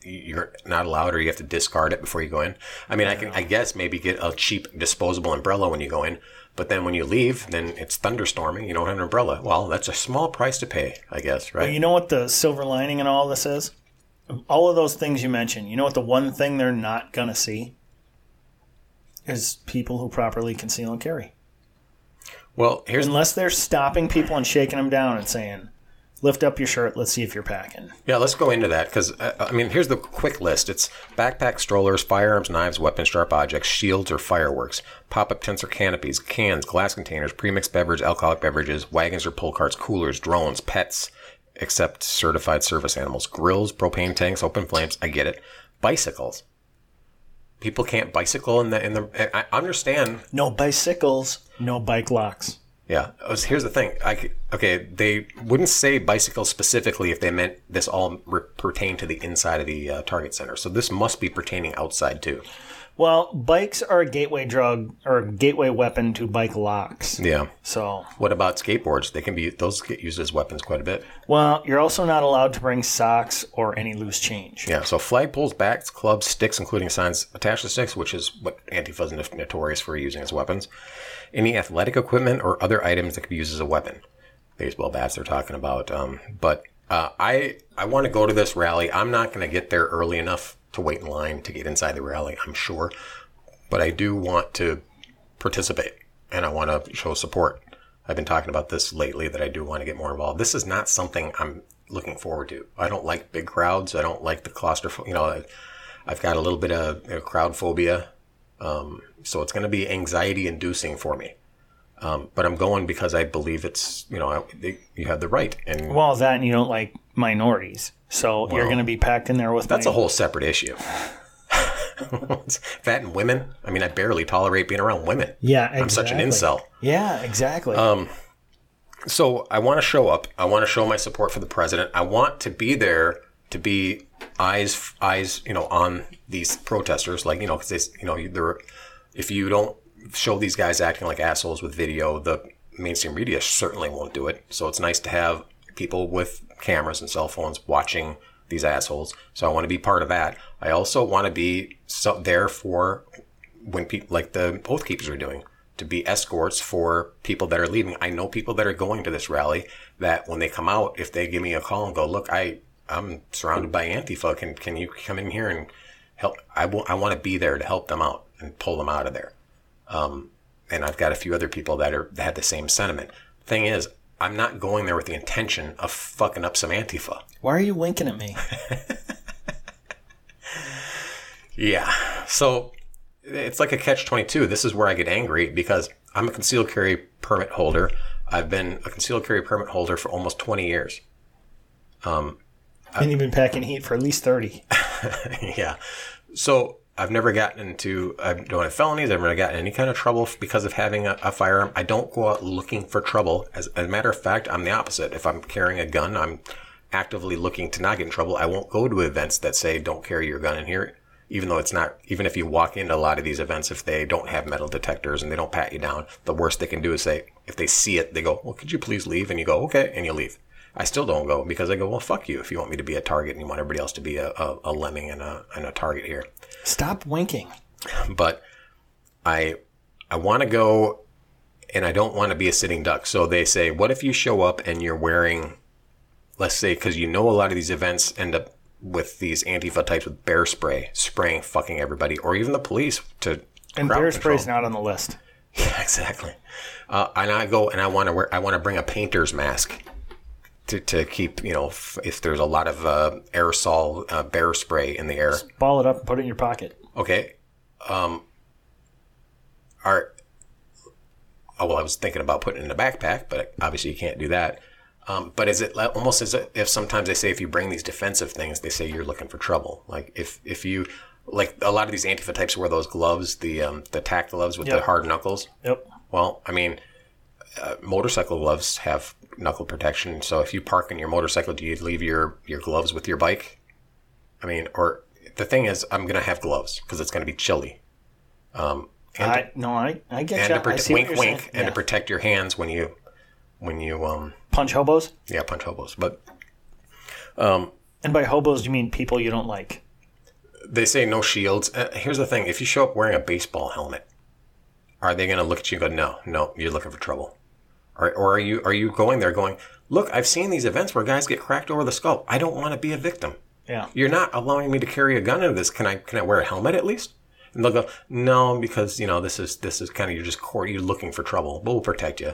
you're not allowed or you have to discard it before you go in? I mean, I can I guess maybe get a cheap disposable umbrella when you go in, but then when you leave, then it's thunderstorming. You don't have an umbrella. Well, that's a small price to pay, I guess, right? You know what the silver lining in all this is? All of those things you mentioned, you know what the one thing they're not going to see? Is people who properly conceal and carry. well, here's Unless they're stopping people and shaking them down and saying, lift up your shirt, let's see if you're packing. Yeah, let's go into that because uh, I mean, here's the quick list: it's backpack, strollers, firearms, knives, weapons, sharp objects, shields or fireworks, pop-up tents or canopies, cans, glass containers, premixed beverage, alcoholic beverages, wagons or pull carts, coolers, drones, pets, except certified service animals, grills, propane tanks, open flames. I get it. Bicycles. People can't bicycle in the in the. I I understand No bicycles, no bike locks. Yeah. uh, Here's the thing. I okay, they wouldn't say bicycle specifically if they meant this all re- pertain to the inside of the uh, target center. So this must be pertaining outside too. Well, bikes are a gateway drug or a gateway weapon to bike locks. Yeah. So, What about skateboards? They can be those get used as weapons quite a bit. well, you're also not allowed to bring socks or any loose change. Yeah. So flagpoles, bats, clubs, sticks, including signs attached to sticks, which is what Antifa is notorious for using as weapons. Any athletic equipment or other items that could be used as a weapon. Baseball bats they're talking about. Um, but uh, I I want to go to this rally. I'm not going to get there early enough to wait in line to get inside the rally. I'm sure, but I do want to participate and I want to show support. I've been talking about this lately that I do want to get more involved. This is not something I'm looking forward to. I don't like big crowds. I don't like the claustrophobia. You know, I've got a little bit of you know, crowd phobia. Um, so it's going to be anxiety inducing for me. Um, but I'm going because I believe it's, you know, I, you have the right. And Well, that and you don't like minorities. So you're going to be packed in there with that's my- a whole separate issue. that and women. I mean, I barely tolerate being around women. Yeah, exactly. I'm such an incel. Yeah, exactly. Um, So I want to show up. I want to show my support for the president. I want to be there to be eyes, eyes, you know, on these protesters. Like you know, because you know, they're if you don't show these guys acting like assholes with video, the mainstream media certainly won't do it. So it's nice to have people with cameras and cell phones watching these assholes. So I want to be part of that. I also want to be so, there for when people like the oath keepers are doing to be escorts for people that are leaving. I know people that are going to this rally that when they come out, if they give me a call and go, look, I, I'm surrounded by Antifa. Can, can you come in here and help? I will, I want to be there to help them out and pull them out of there. Um, and I've got a few other people that are, that had the same sentiment. Thing is, I'm not going there with the intention of fucking up some Antifa. Why are you winking at me? Yeah. So it's like a catch 22. This is where I get angry because I'm a concealed carry permit holder. I've been a concealed carry permit holder for almost 20 years. and you've been packing heat for at least 30. yeah. So I've never gotten into, I don't have felonies. I've never gotten any kind of trouble because of having a, a firearm. I don't go out looking for trouble. As, a matter of fact, I'm the opposite. If I'm carrying a gun, I'm actively looking to not get in trouble. I won't go to events that say don't carry your gun in here. Even though it's not, even if you walk into a lot of these events, if they don't have metal detectors and they don't pat you down, the worst they can do is say, if they see it, they go, well, could you please leave? And you go, okay. And you leave. I still don't go because I go, well, fuck you if you want me to be a target and you want everybody else to be a, a, a lemming and a, and a target here. Stop winking. But I, I want to go and I don't want to be a sitting duck. So they say, what if you show up and you're wearing, let's say, because you know a lot of these events end up with these Antifa types with bear spray, spraying fucking everybody, or even the police to And bear control. spray's not on the list. Yeah, exactly. Uh, and I go and I want to wear, I want to bring a painter's mask to, to keep, you know, if, if there's a lot of uh, aerosol uh, bear spray in the air. Ball it up and put it in your pocket. Okay. Um, are, oh, well, I was thinking about putting it in a backpack, but obviously you can't do that. Um, but is it almost as if sometimes they say if you bring these defensive things, they say you're looking for trouble. Like if, if you, like a lot of these Antifa types wear those gloves, the, um, the tack gloves with the hard knuckles. Yep. Well, I mean, uh, motorcycle gloves have knuckle protection. So if you park in your motorcycle, do you leave your, your gloves with your bike? I mean, or the thing is, I'm going to have gloves because it's going to be chilly. Um, and I no, I I get and you. to I protect, see what wink, wink, saying. and Yeah. to protect your hands when you, when you, um, punch hobos. yeah, punch hobos. But um, And by hobos, you mean people you don't like. they say no shields. Uh, here's the thing: if you show up wearing a baseball helmet, are they going to look at you and go, "No, no, you're looking for trouble," or, or are you are you going there going, "Look, I've seen these events where guys get cracked over the skull. I don't want to be a victim. Yeah. You're not allowing me to carry a gun into this. Can I can I wear a helmet at least?" And they'll go, "No, because you know this is this is kind of you're just court, you're looking for trouble. But We'll protect you."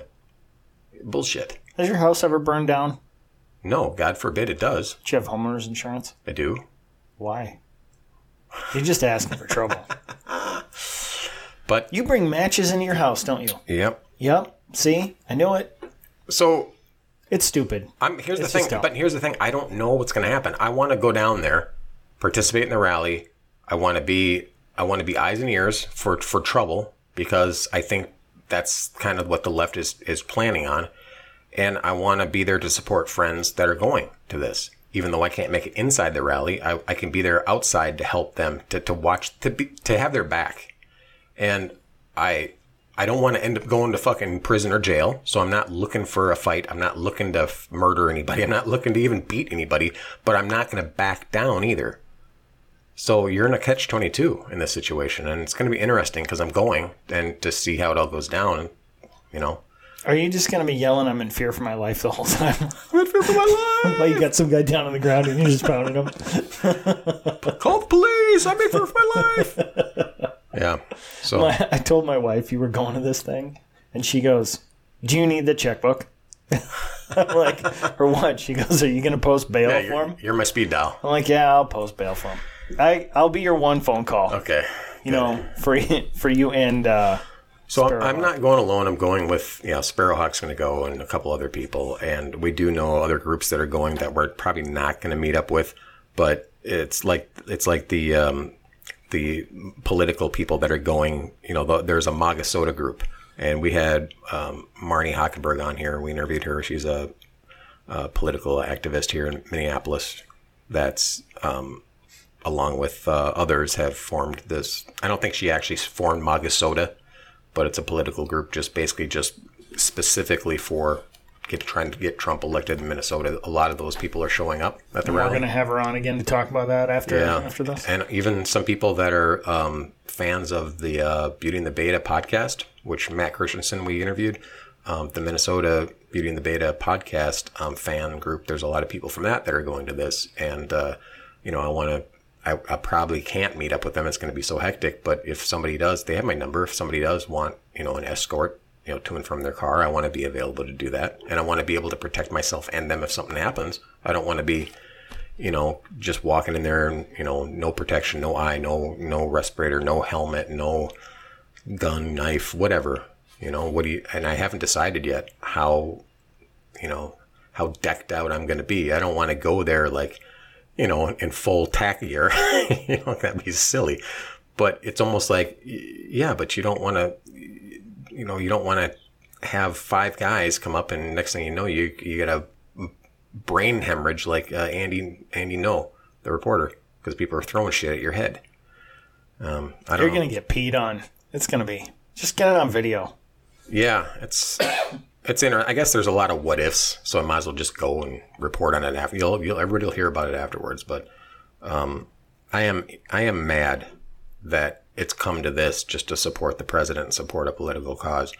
Bullshit. Has your house ever burned down? No, God forbid it does. Do you have homeowners insurance? I do. Why? You're just asking for trouble. But You bring matches into your house, don't you? yep. Yep. See, I knew it. So It's stupid. I'm here's It's the thing, but here's the thing. I don't know what's going to happen. I want to go down there, participate in the rally. I want to be I want to be eyes and ears for for trouble because I think that's kind of what the left is is planning on, and I want to be there to support friends that are going to this. Even though I can't make it inside the rally, I, I can be there outside to help them to, to watch to be to have their back, and I I don't want to end up going to fucking prison or jail. So I'm not looking for a fight. I'm not looking to f- murder anybody. I'm not looking to even beat anybody, but I'm not going to back down either. So you're in a catch 22 in this situation. And it's going to be interesting because I'm going and to see how it all goes down, you know. Are you just gonna be yelling? I'm in fear for my life the whole time. I'm in fear for my life. like you got some guy down on the ground and you're just pounding him. Call the police. I'm in fear for my life. Yeah. So I, I told my wife you were going to this thing, and she goes, "Do you need the checkbook?" I'm like, "For what?" She goes, "Are you gonna post bail yeah, for you're, him?" you're my speed dial. I'm like, "Yeah, I'll post bail for him. I I'll be your one phone call. Okay. You know, for for you and uh, So I'm, not going alone. I'm going with, you know, Sparrowhawk's going to go and a couple other people. And we do know other groups that are going that we're probably not going to meet up with. But it's like, it's like the, um, the political people that are going. You know, the, there's a MAGA soda group, and we had um, Marnie Hockenberg on here. We interviewed her. She's a, a political activist here in Minneapolis. That's um, along with uh, others have formed this. I don't think she actually formed MAGA soda, but it's a political group just basically just specifically for get trying to get Trump elected in Minnesota. A lot of those people are showing up at the rally. We're going to have her on again to talk about that after Yeah, after this. and even some people that are um, fans of the uh, Beauty and the Beta podcast, which Matt Christiansen we interviewed, um, the Minnesota Beauty and the Beta podcast um, fan group. There's a lot of people from that that are going to this, and uh, you know, I want to. I, I probably can't meet up with them. It's going to be so hectic. But if somebody does, they have my number. If somebody does want, you know, an escort, you know, to and from their car, I want to be available to do that, and I want to be able to protect myself and them if something happens. I don't want to be you know, just walking in there and, you know, no protection, no eye, no, no respirator, no helmet, no gun, knife, whatever, you know, what do you, and I haven't decided yet how, you know, how decked out I'm going to be. I don't want to go there like, you know, in full tack gear, you know, that'd be silly, but it's almost like, yeah, but you don't want to, you know, you don't want to have five guys come up and next thing you know, you, you get a brain hemorrhage like uh, Andy Andy Ngo, the reporter, because people are throwing shit at your head. Um, I don't You're know. going to get peed on. It's going to be. Just get it on video. Yeah, it's it's inter- I guess there's a lot of what ifs, so I might as well just go and report on it after. You'll, you'll everybody will hear about it afterwards. But um, I am I am mad that it's come to this just to support the president and support a political cause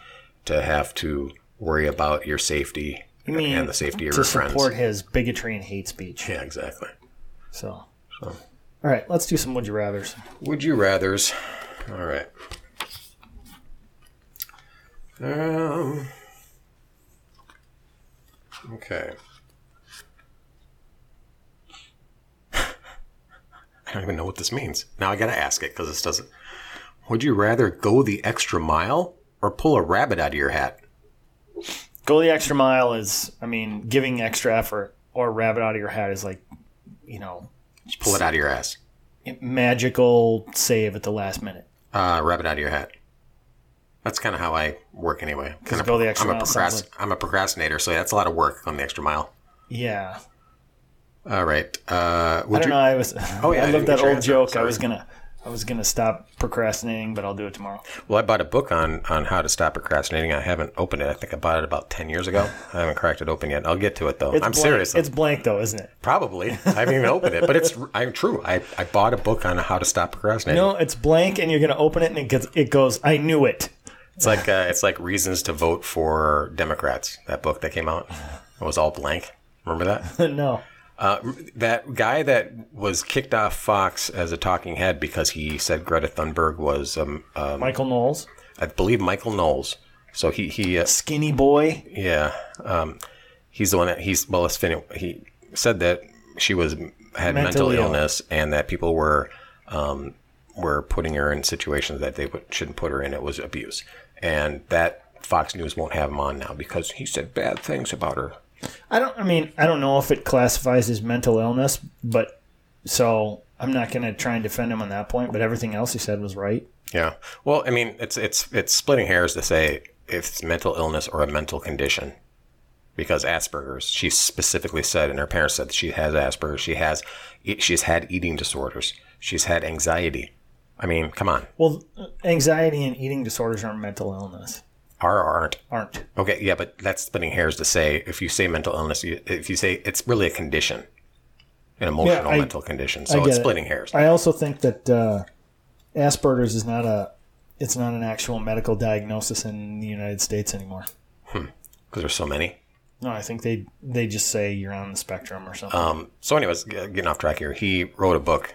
to have to worry about your safety You mean and the safety of your friends. To support his bigotry and hate speech. Yeah, exactly. So. All right, let's do some would you rather's. Would you rather's? All right. Um. Okay. I don't even know what this means. Now I gotta ask it because this doesn't. Would you rather go the extra mile or pull a rabbit out of your hat? Go the extra mile is, I mean, giving extra effort or rabbit out of your hat is like, you know, Just Pull it out of your ass. magical save at the last minute. Uh, rabbit out of your hat. That's kind of how I work anyway. Kinda- go the extra I'm a mile sounds procrast- I'm a procrastinator, so that's a lot of work on the extra mile. Yeah. All right. Uh, I would don't you, know. I was. Oh, yeah, I love get that your old answer. joke. I Sorry. was gonna. I was gonna stop procrastinating, but I'll do it tomorrow. Well, I bought a book on on how to stop procrastinating. I haven't opened it. I think I bought it about ten years ago. I haven't cracked it open yet. I'll get to it though. It's I'm blank. serious. though. It's blank though, isn't it? Probably. I haven't even opened it, but it's I'm true. I, I bought a book on how to stop procrastinating. No, it's blank, and you're gonna open it, and it gets. It goes. I knew it. It's like uh, it's like reasons to vote for Democrats. That book that came out. It was all blank. Remember that? no. Uh, that guy that was kicked off Fox as a talking head because he said Greta Thunberg was, um, um, Michael Knowles, I believe, Michael Knowles. So he he uh, skinny boy. Yeah, um, he's the one that he's well. Let's finish. He said that she was had mental Mentally ill. illness and that people were um, were putting her in situations that they would, shouldn't put her in. It was abuse, and that Fox News won't have him on now because he said bad things about her. I don't. I mean, I don't know if it classifies as mental illness, but so I'm not gonna try and defend him on that point. But everything else he said was right. Yeah. Well, I mean, it's it's it's splitting hairs to say if it's mental illness or a mental condition. Because Asperger's, she specifically said, and her parents said that she has Asperger's. She has, she's had eating disorders. She's had anxiety. I mean, come on, Well, anxiety and eating disorders aren't mental illness. Are or aren't? Aren't. Okay, yeah, but that's splitting hairs to say if you say mental illness, you, if you say it's really a condition, an emotional I- mental condition. So it's it. splitting hairs. I also think that uh, Asperger's is not a. It's not an actual medical diagnosis in the United States anymore. Hmm. Because there's so many. No, I think they they just say you're on the spectrum or something. Um, so, anyways, getting off track here, he wrote a book,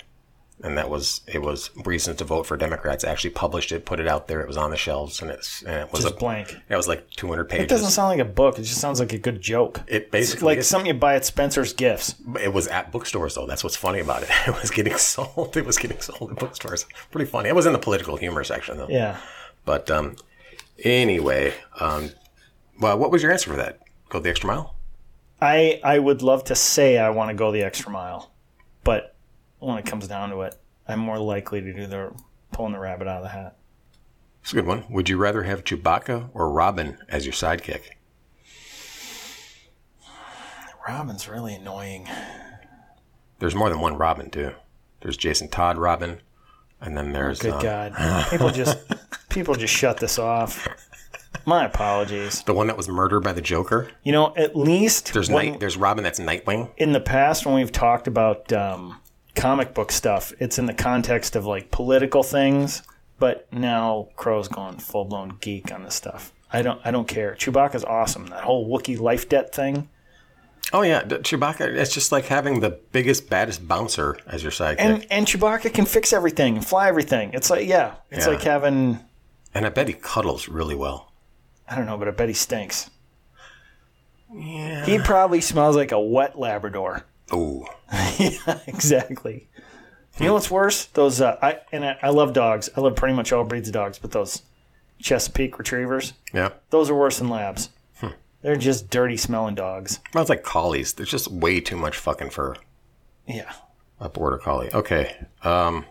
and that was it was reasons to vote for Democrats. I Actually published it, put it out there. It was on the shelves, and it's and it was just a blank. It was like 200 pages. It doesn't sound like a book. It just sounds like a good joke. It It's basically like is. something you buy at Spencer's Gifts. It was at bookstores though. That's what's funny about it. It was getting sold. It was getting sold at bookstores. Pretty funny. It was in the political humor section though. Yeah. But um, anyway, um, well, what was your answer for that? Go the extra mile? I I would love to say I want to go the extra mile, but when it comes down to it, I'm more likely to do the pulling the rabbit out of the hat. It's a good one. Would you rather have Chewbacca or Robin as your sidekick? Robin's really annoying. There's more than one Robin too. There's Jason Todd Robin, and then there's Good um, God, people just people just shut this off. My apologies. the one that was murdered by the Joker. You know, at least There's when- Night. There's Robin that's Nightwing. in the past when we've talked about um, comic book stuff, it's in the context of like political things. But now Crow's gone full blown geek on this stuff. I don't I don't care. Chewbacca's awesome. That whole Wookiee life debt thing. Oh yeah, Chewbacca. It's just like having the biggest, baddest bouncer as your sidekick. And and Chewbacca can fix everything and fly everything. It's like yeah, it's Yeah. like having And I bet he cuddles really well. I don't know, but I bet he stinks. Yeah. He probably smells like a wet Labrador. Oh, yeah, exactly. You know what's worse? Those uh, I and I, I love dogs. I love pretty much all breeds of dogs, but those Chesapeake Retrievers, yeah. those are worse than labs. Hmm. They're just dirty smelling dogs. Smells like collies. There's just way too much fucking fur. Yeah. A border collie. Okay. Um,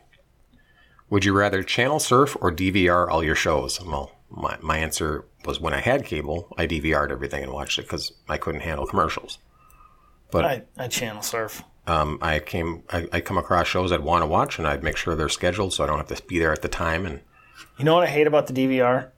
would you rather channel surf or DVR all your shows? Well, my, my answer was when I had cable, I DVR'd everything and watched it because I couldn't handle commercials. But I, I channel surf. um, I came, I, I come across shows I'd want to watch, and I'd make sure they're scheduled so I don't have to be there at the time. And You know what I hate about the DVR?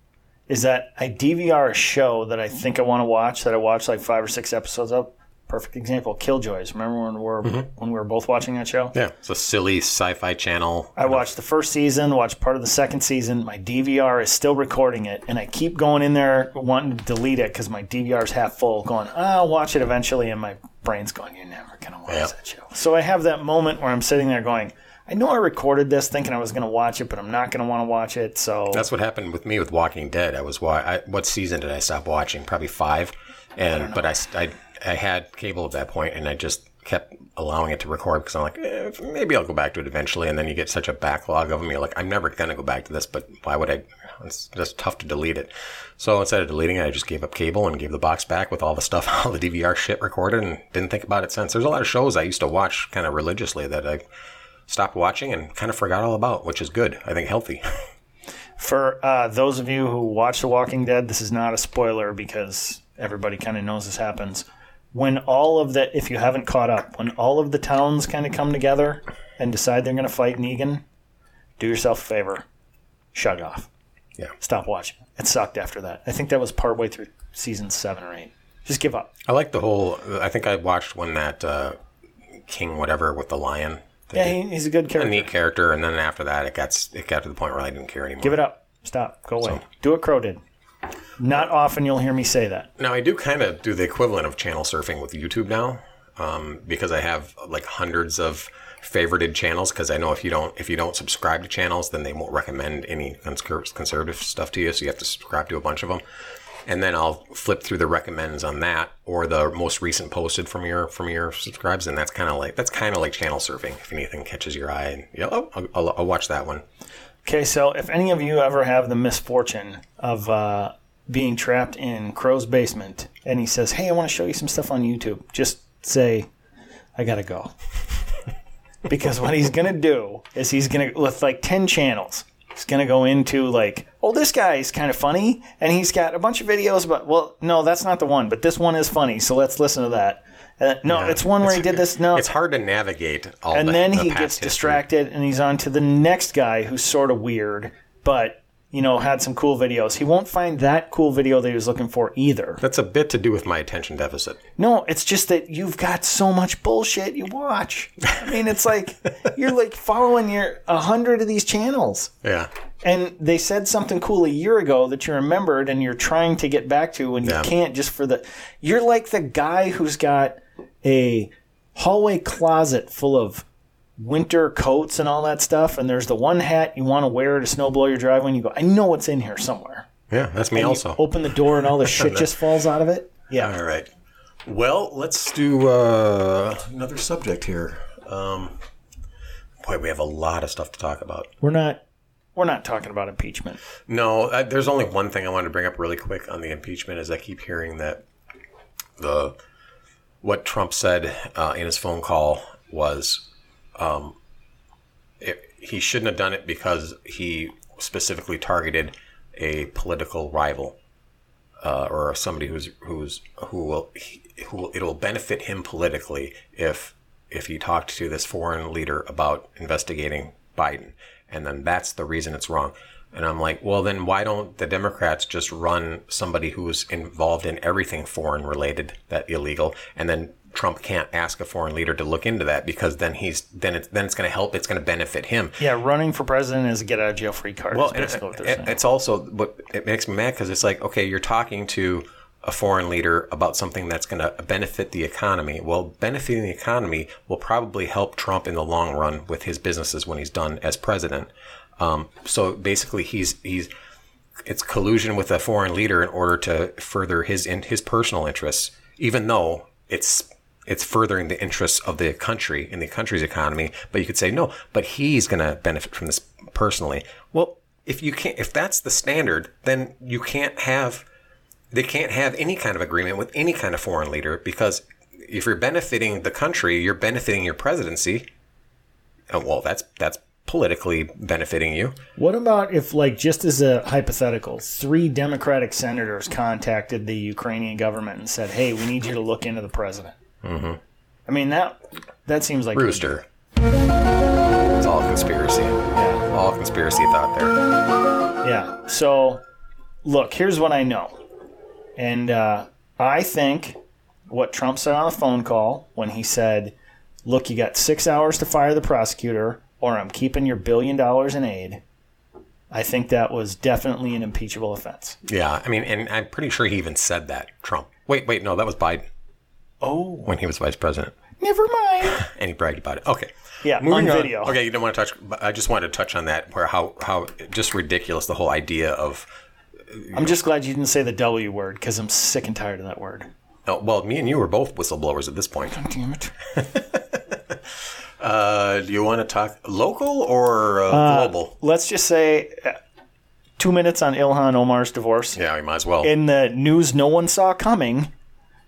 Is that I DVR a show that I think I want to watch that I watched like five or six episodes of. Perfect example, Killjoys. Remember when we were when we were both watching that show? yeah, it's a silly sci-fi channel. I watched the first season, watched part of the second season. My DVR is still recording it, and I keep going in there wanting to delete it because my DVR is half full, going, "Ah, I'll watch it eventually, and my brain's going, you're never going to watch Yeah. that show. So I have that moment where I'm sitting there going, I know I recorded this thinking I was going to watch it, but I'm not going to want to watch it. So That's what happened with me with Walking Dead. I was wa- I, what season did I stop watching? Probably five, and but I, I I had cable at that point, and I just kept allowing it to record because I'm like eh, maybe I'll go back to it eventually, and then you get such a backlog of them. You're like I'm never gonna go back to this, but why would I? It's just tough to delete it. So instead of deleting it, I just gave up cable and gave the box back with all the stuff, all the DVR shit recorded, and didn't think about it since. There's a lot of shows I used to watch kind of religiously that I stopped watching and kind of forgot all about, which is good. I think healthy. for uh, those of you who watch The Walking Dead, this is not a spoiler because everybody kind of knows this happens. When all of the, if you haven't caught up, when all of the towns kind of come together and decide they're going to fight Negan, do yourself a favor, shut off. Yeah. Stop watching. It sucked after that. I think that was partway through season seven or eight. Just give up. I like the whole. I think I watched when that uh, King whatever with the lion. Yeah, he, he's a good character. a neat character, and then after that, it got it got to the point where I didn't care anymore. Give it up. Stop. Go away. Do what Crow did. Not often you'll hear me say that. Now I do kind of do the equivalent of channel surfing with YouTube now, um, because I have like hundreds of favorited channels. Because I know if you don't if you don't subscribe to channels, then they won't recommend any conservative stuff to you. So you have to subscribe to a bunch of them, and then I'll flip through the recommends on that or the most recent posted from your from your subscribes, and that's kind of like that's kind of like channel surfing. If anything catches your eye, and oh, I'll, I'll, I'll watch that one. Okay, so if any of you ever have the misfortune of uh, being trapped in Crow's basement and he says, Hey, I want to show you some stuff on YouTube, just say, I gotta go. Because what he's gonna do is he's gonna, with like 10 channels, he's gonna go into like, Oh, this guy's kind of funny, and he's got a bunch of videos But well, no, that's not the one, but this one is funny, so let's listen to that. Uh, no, it's one where he did this. No, It's hard to navigate all. and the, then the he gets history. distracted and he's on to the next guy who's sort of weird but you know had some cool videos he won't find that cool video that he was looking for either That's a bit to do with my attention deficit. no it's just that you've got so much bullshit you watch i mean it's like you're like following your a hundred of these channels Yeah. and they said something cool a year ago that you remembered and you're trying to get back to and you Yeah. can't just for the you're like the guy who's got a hallway closet full of winter coats and all that stuff and there's the one hat you want to wear to snow blow your driveway and you go i know what's in here somewhere Yeah, that's me You also. open the door and all the shit just falls out of it yeah All right. Well, let's do uh, another subject here. Um, boy, we have a lot of stuff to talk about. we're not we're not talking about impeachment No, I, there's only one thing I wanted to bring up really quick on the impeachment. Is I keep hearing that the what Trump said uh, in his phone call was, um, it, he shouldn't have done it because he specifically targeted a political rival uh, or somebody who's who's who will who will, it'll benefit him politically if if he talked to this foreign leader about investigating Biden, and then that's the reason it's wrong. And I'm like, well, then why don't the Democrats just run somebody who's involved in everything foreign related that illegal, and then Trump can't ask a foreign leader to look into that because then he's then it's then it's going to help. It's going to benefit him. Yeah, running for president is a get out of jail free card. Well, is and basically what they're it- it's also what it makes me mad because it's like, okay, you're talking to a foreign leader about something that's going to benefit the economy. Well, benefiting the economy will probably help Trump in the long run with his businesses when he's done as president. Um, so basically, he's he's it's collusion with a foreign leader in order to further his in his personal interests, even though it's it's furthering the interests of the country and the country's economy. But you could say no, but he's going to benefit from this personally. Well, if you can't, if that's the standard, then you can't have they can't have any kind of agreement with any kind of foreign leader because if you're benefiting the country, you're benefiting your presidency. Oh, well, that's that's politically benefiting you. What about if, like, just as a hypothetical, three Democratic senators contacted the Ukrainian government and said, "Hey, we need you to look into the president." Mm-hmm. I mean that that seems like Rooster. It's all conspiracy. Yeah. All conspiracy thought there. Yeah. So, look, here's what I know, and uh, I think what Trump said on a phone call when he said, "Look, you got six hours to fire the prosecutor, or I'm keeping your billion dollars in aid." I think that was definitely an impeachable offense. Yeah, I mean, and I'm pretty sure he even said that. Trump. Wait, wait, no, that was Biden Oh, when he was vice president, never mind. and he bragged about it. Okay. Yeah, Moving on on. video. Okay, you don't want to touch. but I just wanted to touch on that, where how how just ridiculous the whole idea of. I'm just glad you didn't say the W word because I'm sick and tired of that word. Oh, well, me and you were both whistleblowers at this point. Damn it. Uh, do you want to talk local or uh, global? Let's just say uh, two minutes on Ilhan Omar's divorce. Yeah, we might as well. In the news no one saw coming,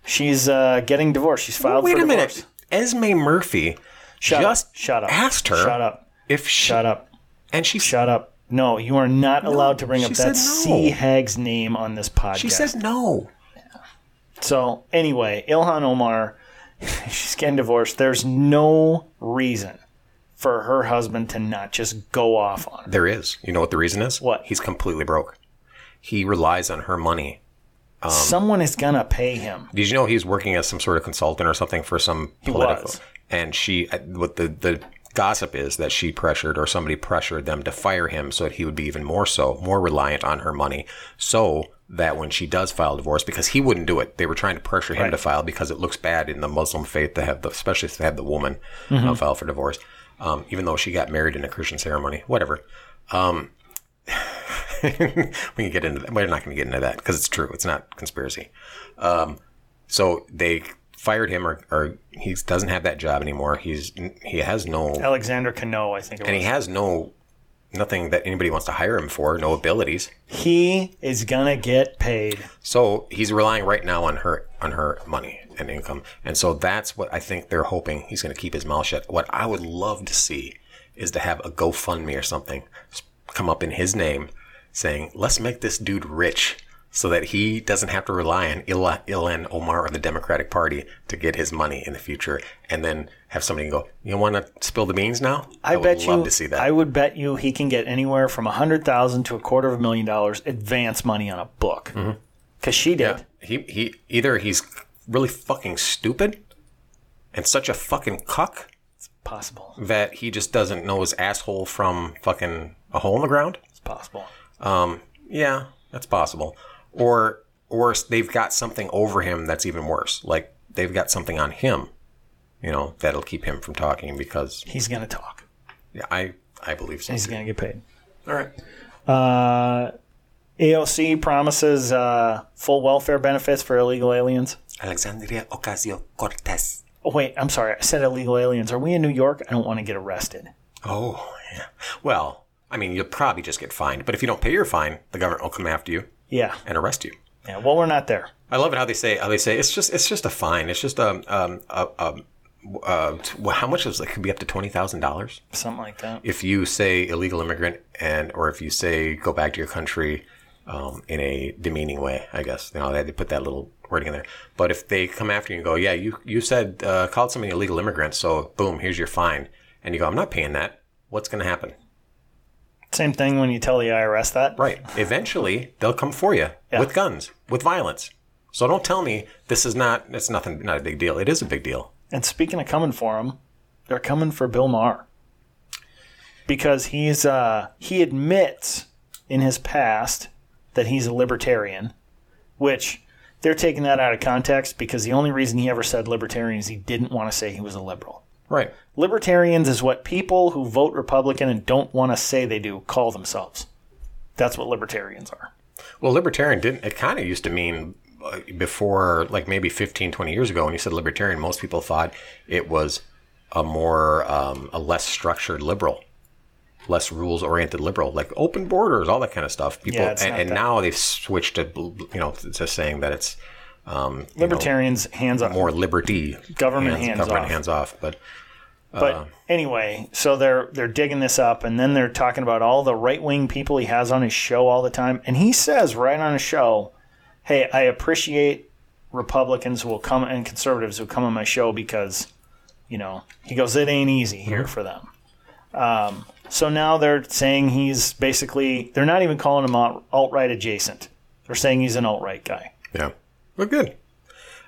she's uh, getting divorced. She's filed Wait for a divorce. Wait a minute. Esme Murphy Shut just up. Shut up. asked her Shut up. if she Shut up. and she Shut up. No, you are not allowed to bring up that no. sea hag's name on this podcast. she said no. So anyway, Ilhan Omar, she's getting divorced. There's no reason for her husband to not just go off on her. There is. You know what the reason is? What? He's completely broke. He relies on her money. Um, Someone is gonna pay him. Did you know he's working as some sort of consultant or something for some political? was. And she, uh, what the the gossip is that she pressured or somebody pressured them to fire him so that he would be even more so, more reliant on her money, so that when she does file divorce, because he wouldn't do it, they were trying to pressure him Right. to file because it looks bad in the Muslim faith to have the, especially if they have the woman Mm-hmm. uh, file for divorce, um, even though she got married in a Christian ceremony, whatever. Um, we can get into that. We're not going to get into that because it's true. It's not conspiracy. Um, so they fired him, or, or he doesn't have that job anymore. He's he has no, Alexander Cano, I think it was. and he has no nothing that anybody wants to hire him for. No abilities. He is gonna get paid. So he's relying right now on her on her money and income, and so that's what I think they're hoping he's going to keep his mouth shut. What I would love to see is to have a GoFundMe or something come up in his name, saying, "Let's make this dude rich." So that he doesn't have to rely on Ila- Ilhan Omar or the Democratic Party to get his money in the future, and then have somebody go, "You want to spill the beans now?" I, would bet love you. to see that. I would bet you he can get anywhere from a hundred thousand to a quarter of a million dollars advance money on a book. Because she did. Mm-hmm. Yeah, he he either he's really fucking stupid and such a fucking cuck It's Possible. that he just doesn't know his asshole from fucking a hole in the ground. It's possible. Um, yeah, that's possible. Or or they've got something over him that's even worse. Like they've got something on him, you know, that'll keep him from talking because He's gonna talk. yeah, I I believe so. He's gonna get paid. All right. Uh, AOC promises uh, full welfare benefits for illegal aliens. Alexandria Ocasio Cortez. Oh wait, I'm sorry. I said illegal aliens. Are we in New York? I don't want to get arrested. Oh, yeah. Well, I mean, you'll probably just get fined, but if you don't pay your fine, the government will come after you Yeah. and arrest you. Yeah. Well, we're not there. I love it how they say how they say it's just it's just a fine. It's just a um a, a uh, t- well, how much is it? Could be up to twenty thousand dollars Something like that. if you say illegal immigrant and or if you say go back to your country um, in a demeaning way. I guess you know they had to put that little wording in there. But if they come after you and go, yeah, you you said uh, called somebody illegal immigrant, so boom, here's your fine, and you go, I'm not paying that. What's going to happen? Same thing when you tell the IRS that. Right. Eventually, they'll come for you Yeah. with guns, with violence. So don't tell me this is not. It's nothing. Not a big deal. It is a big deal. And speaking of coming for him, they're coming for Bill Maher because he's uh, he admits in his past that he's a libertarian, which they're taking that out of context because the only reason he ever said libertarian is he didn't want to say he was a liberal. Right. Libertarians is what people who vote Republican and don't want to say they do call themselves. That's what libertarians are. Well, libertarian didn't. It kind of used to mean uh, before, like maybe 15, 20 years ago, when you said libertarian, most people thought it was a more, um, a less structured liberal, less rules oriented liberal, like open borders, all that kind of stuff. People, Yeah, and, and now they've switched to, you know, to saying that it's um, you know, Libertarians hands up. more liberty, Government hands government off. hands off. But But anyway, so they're they're digging this up, and then they're talking about all the right wing people he has on his show all the time, and he says right on his show, "Hey, I appreciate Republicans who will come and conservatives who come on my show because, you know, he goes, it ain't easy here for them." Um, so now they're saying he's basically they're not even calling him alt right adjacent. They're saying he's an alt right guy. Yeah. Well, good.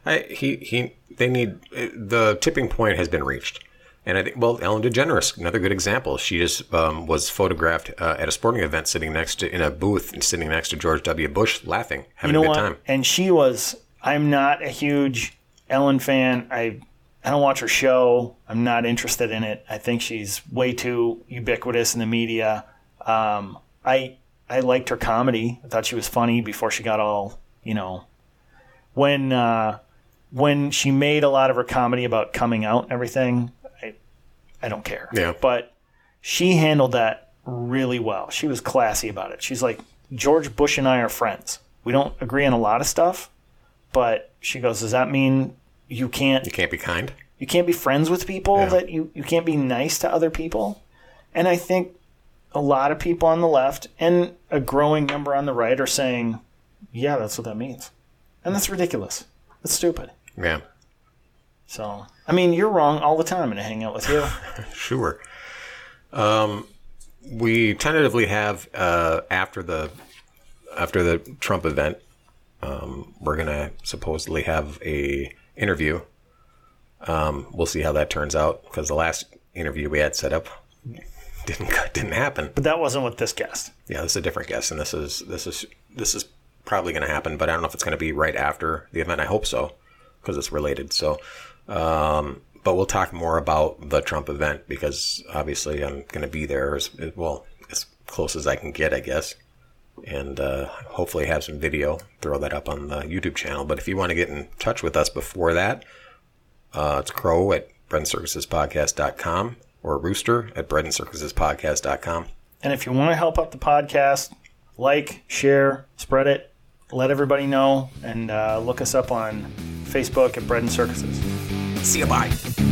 I, he, he, they need, the tipping point has been reached. And I think, well, Ellen DeGeneres, another good example. She just um, was photographed uh, at a sporting event sitting next to, in a booth and sitting next to George W. Bush laughing, having you know a good what? time. And she was. I'm not a huge Ellen fan. I I don't watch her show. I'm not interested in it. I think she's way too ubiquitous in the media. Um, I I liked her comedy. I thought she was funny before she got all you know. When uh, when she made a lot of her comedy about coming out and everything, I don't care. Yeah. But she handled that really well. She was classy about it. She's like, George Bush and I are friends. We don't agree on a lot of stuff, but she goes, Does that mean you can't You can't be kind. you can't be friends with people Yeah. that you, you can't be nice to other people? And I think a lot of people on the left and a growing number on the right are saying, Yeah, that's what that means. And that's ridiculous. That's stupid. Yeah. So I mean you're wrong all the time and I hang out with you. Sure. Um, we tentatively have uh, after the after the Trump event, um, we're gonna supposedly have a interview. Um, we'll see how that turns out because the last interview we had set up didn't didn't happen. But that wasn't with this guest. Yeah, this is a different guest, and this is this is this is probably going to happen, but I don't know if it's going to be right after the event. I hope so because it's related. So, um, but we'll talk more about the Trump event because obviously I'm going to be there as well as close as I can get, I guess, and uh, hopefully have some video. Throw that up on the YouTube channel. But if you want to get in touch with us before that, uh, it's Crow at breadandcircusespodcast.com or Rooster at breadandcircusespodcast.com. And if you want to help out the podcast, like, share, spread it, let everybody know, and uh, look us up on Facebook at Bread and Circuses. See you, bye.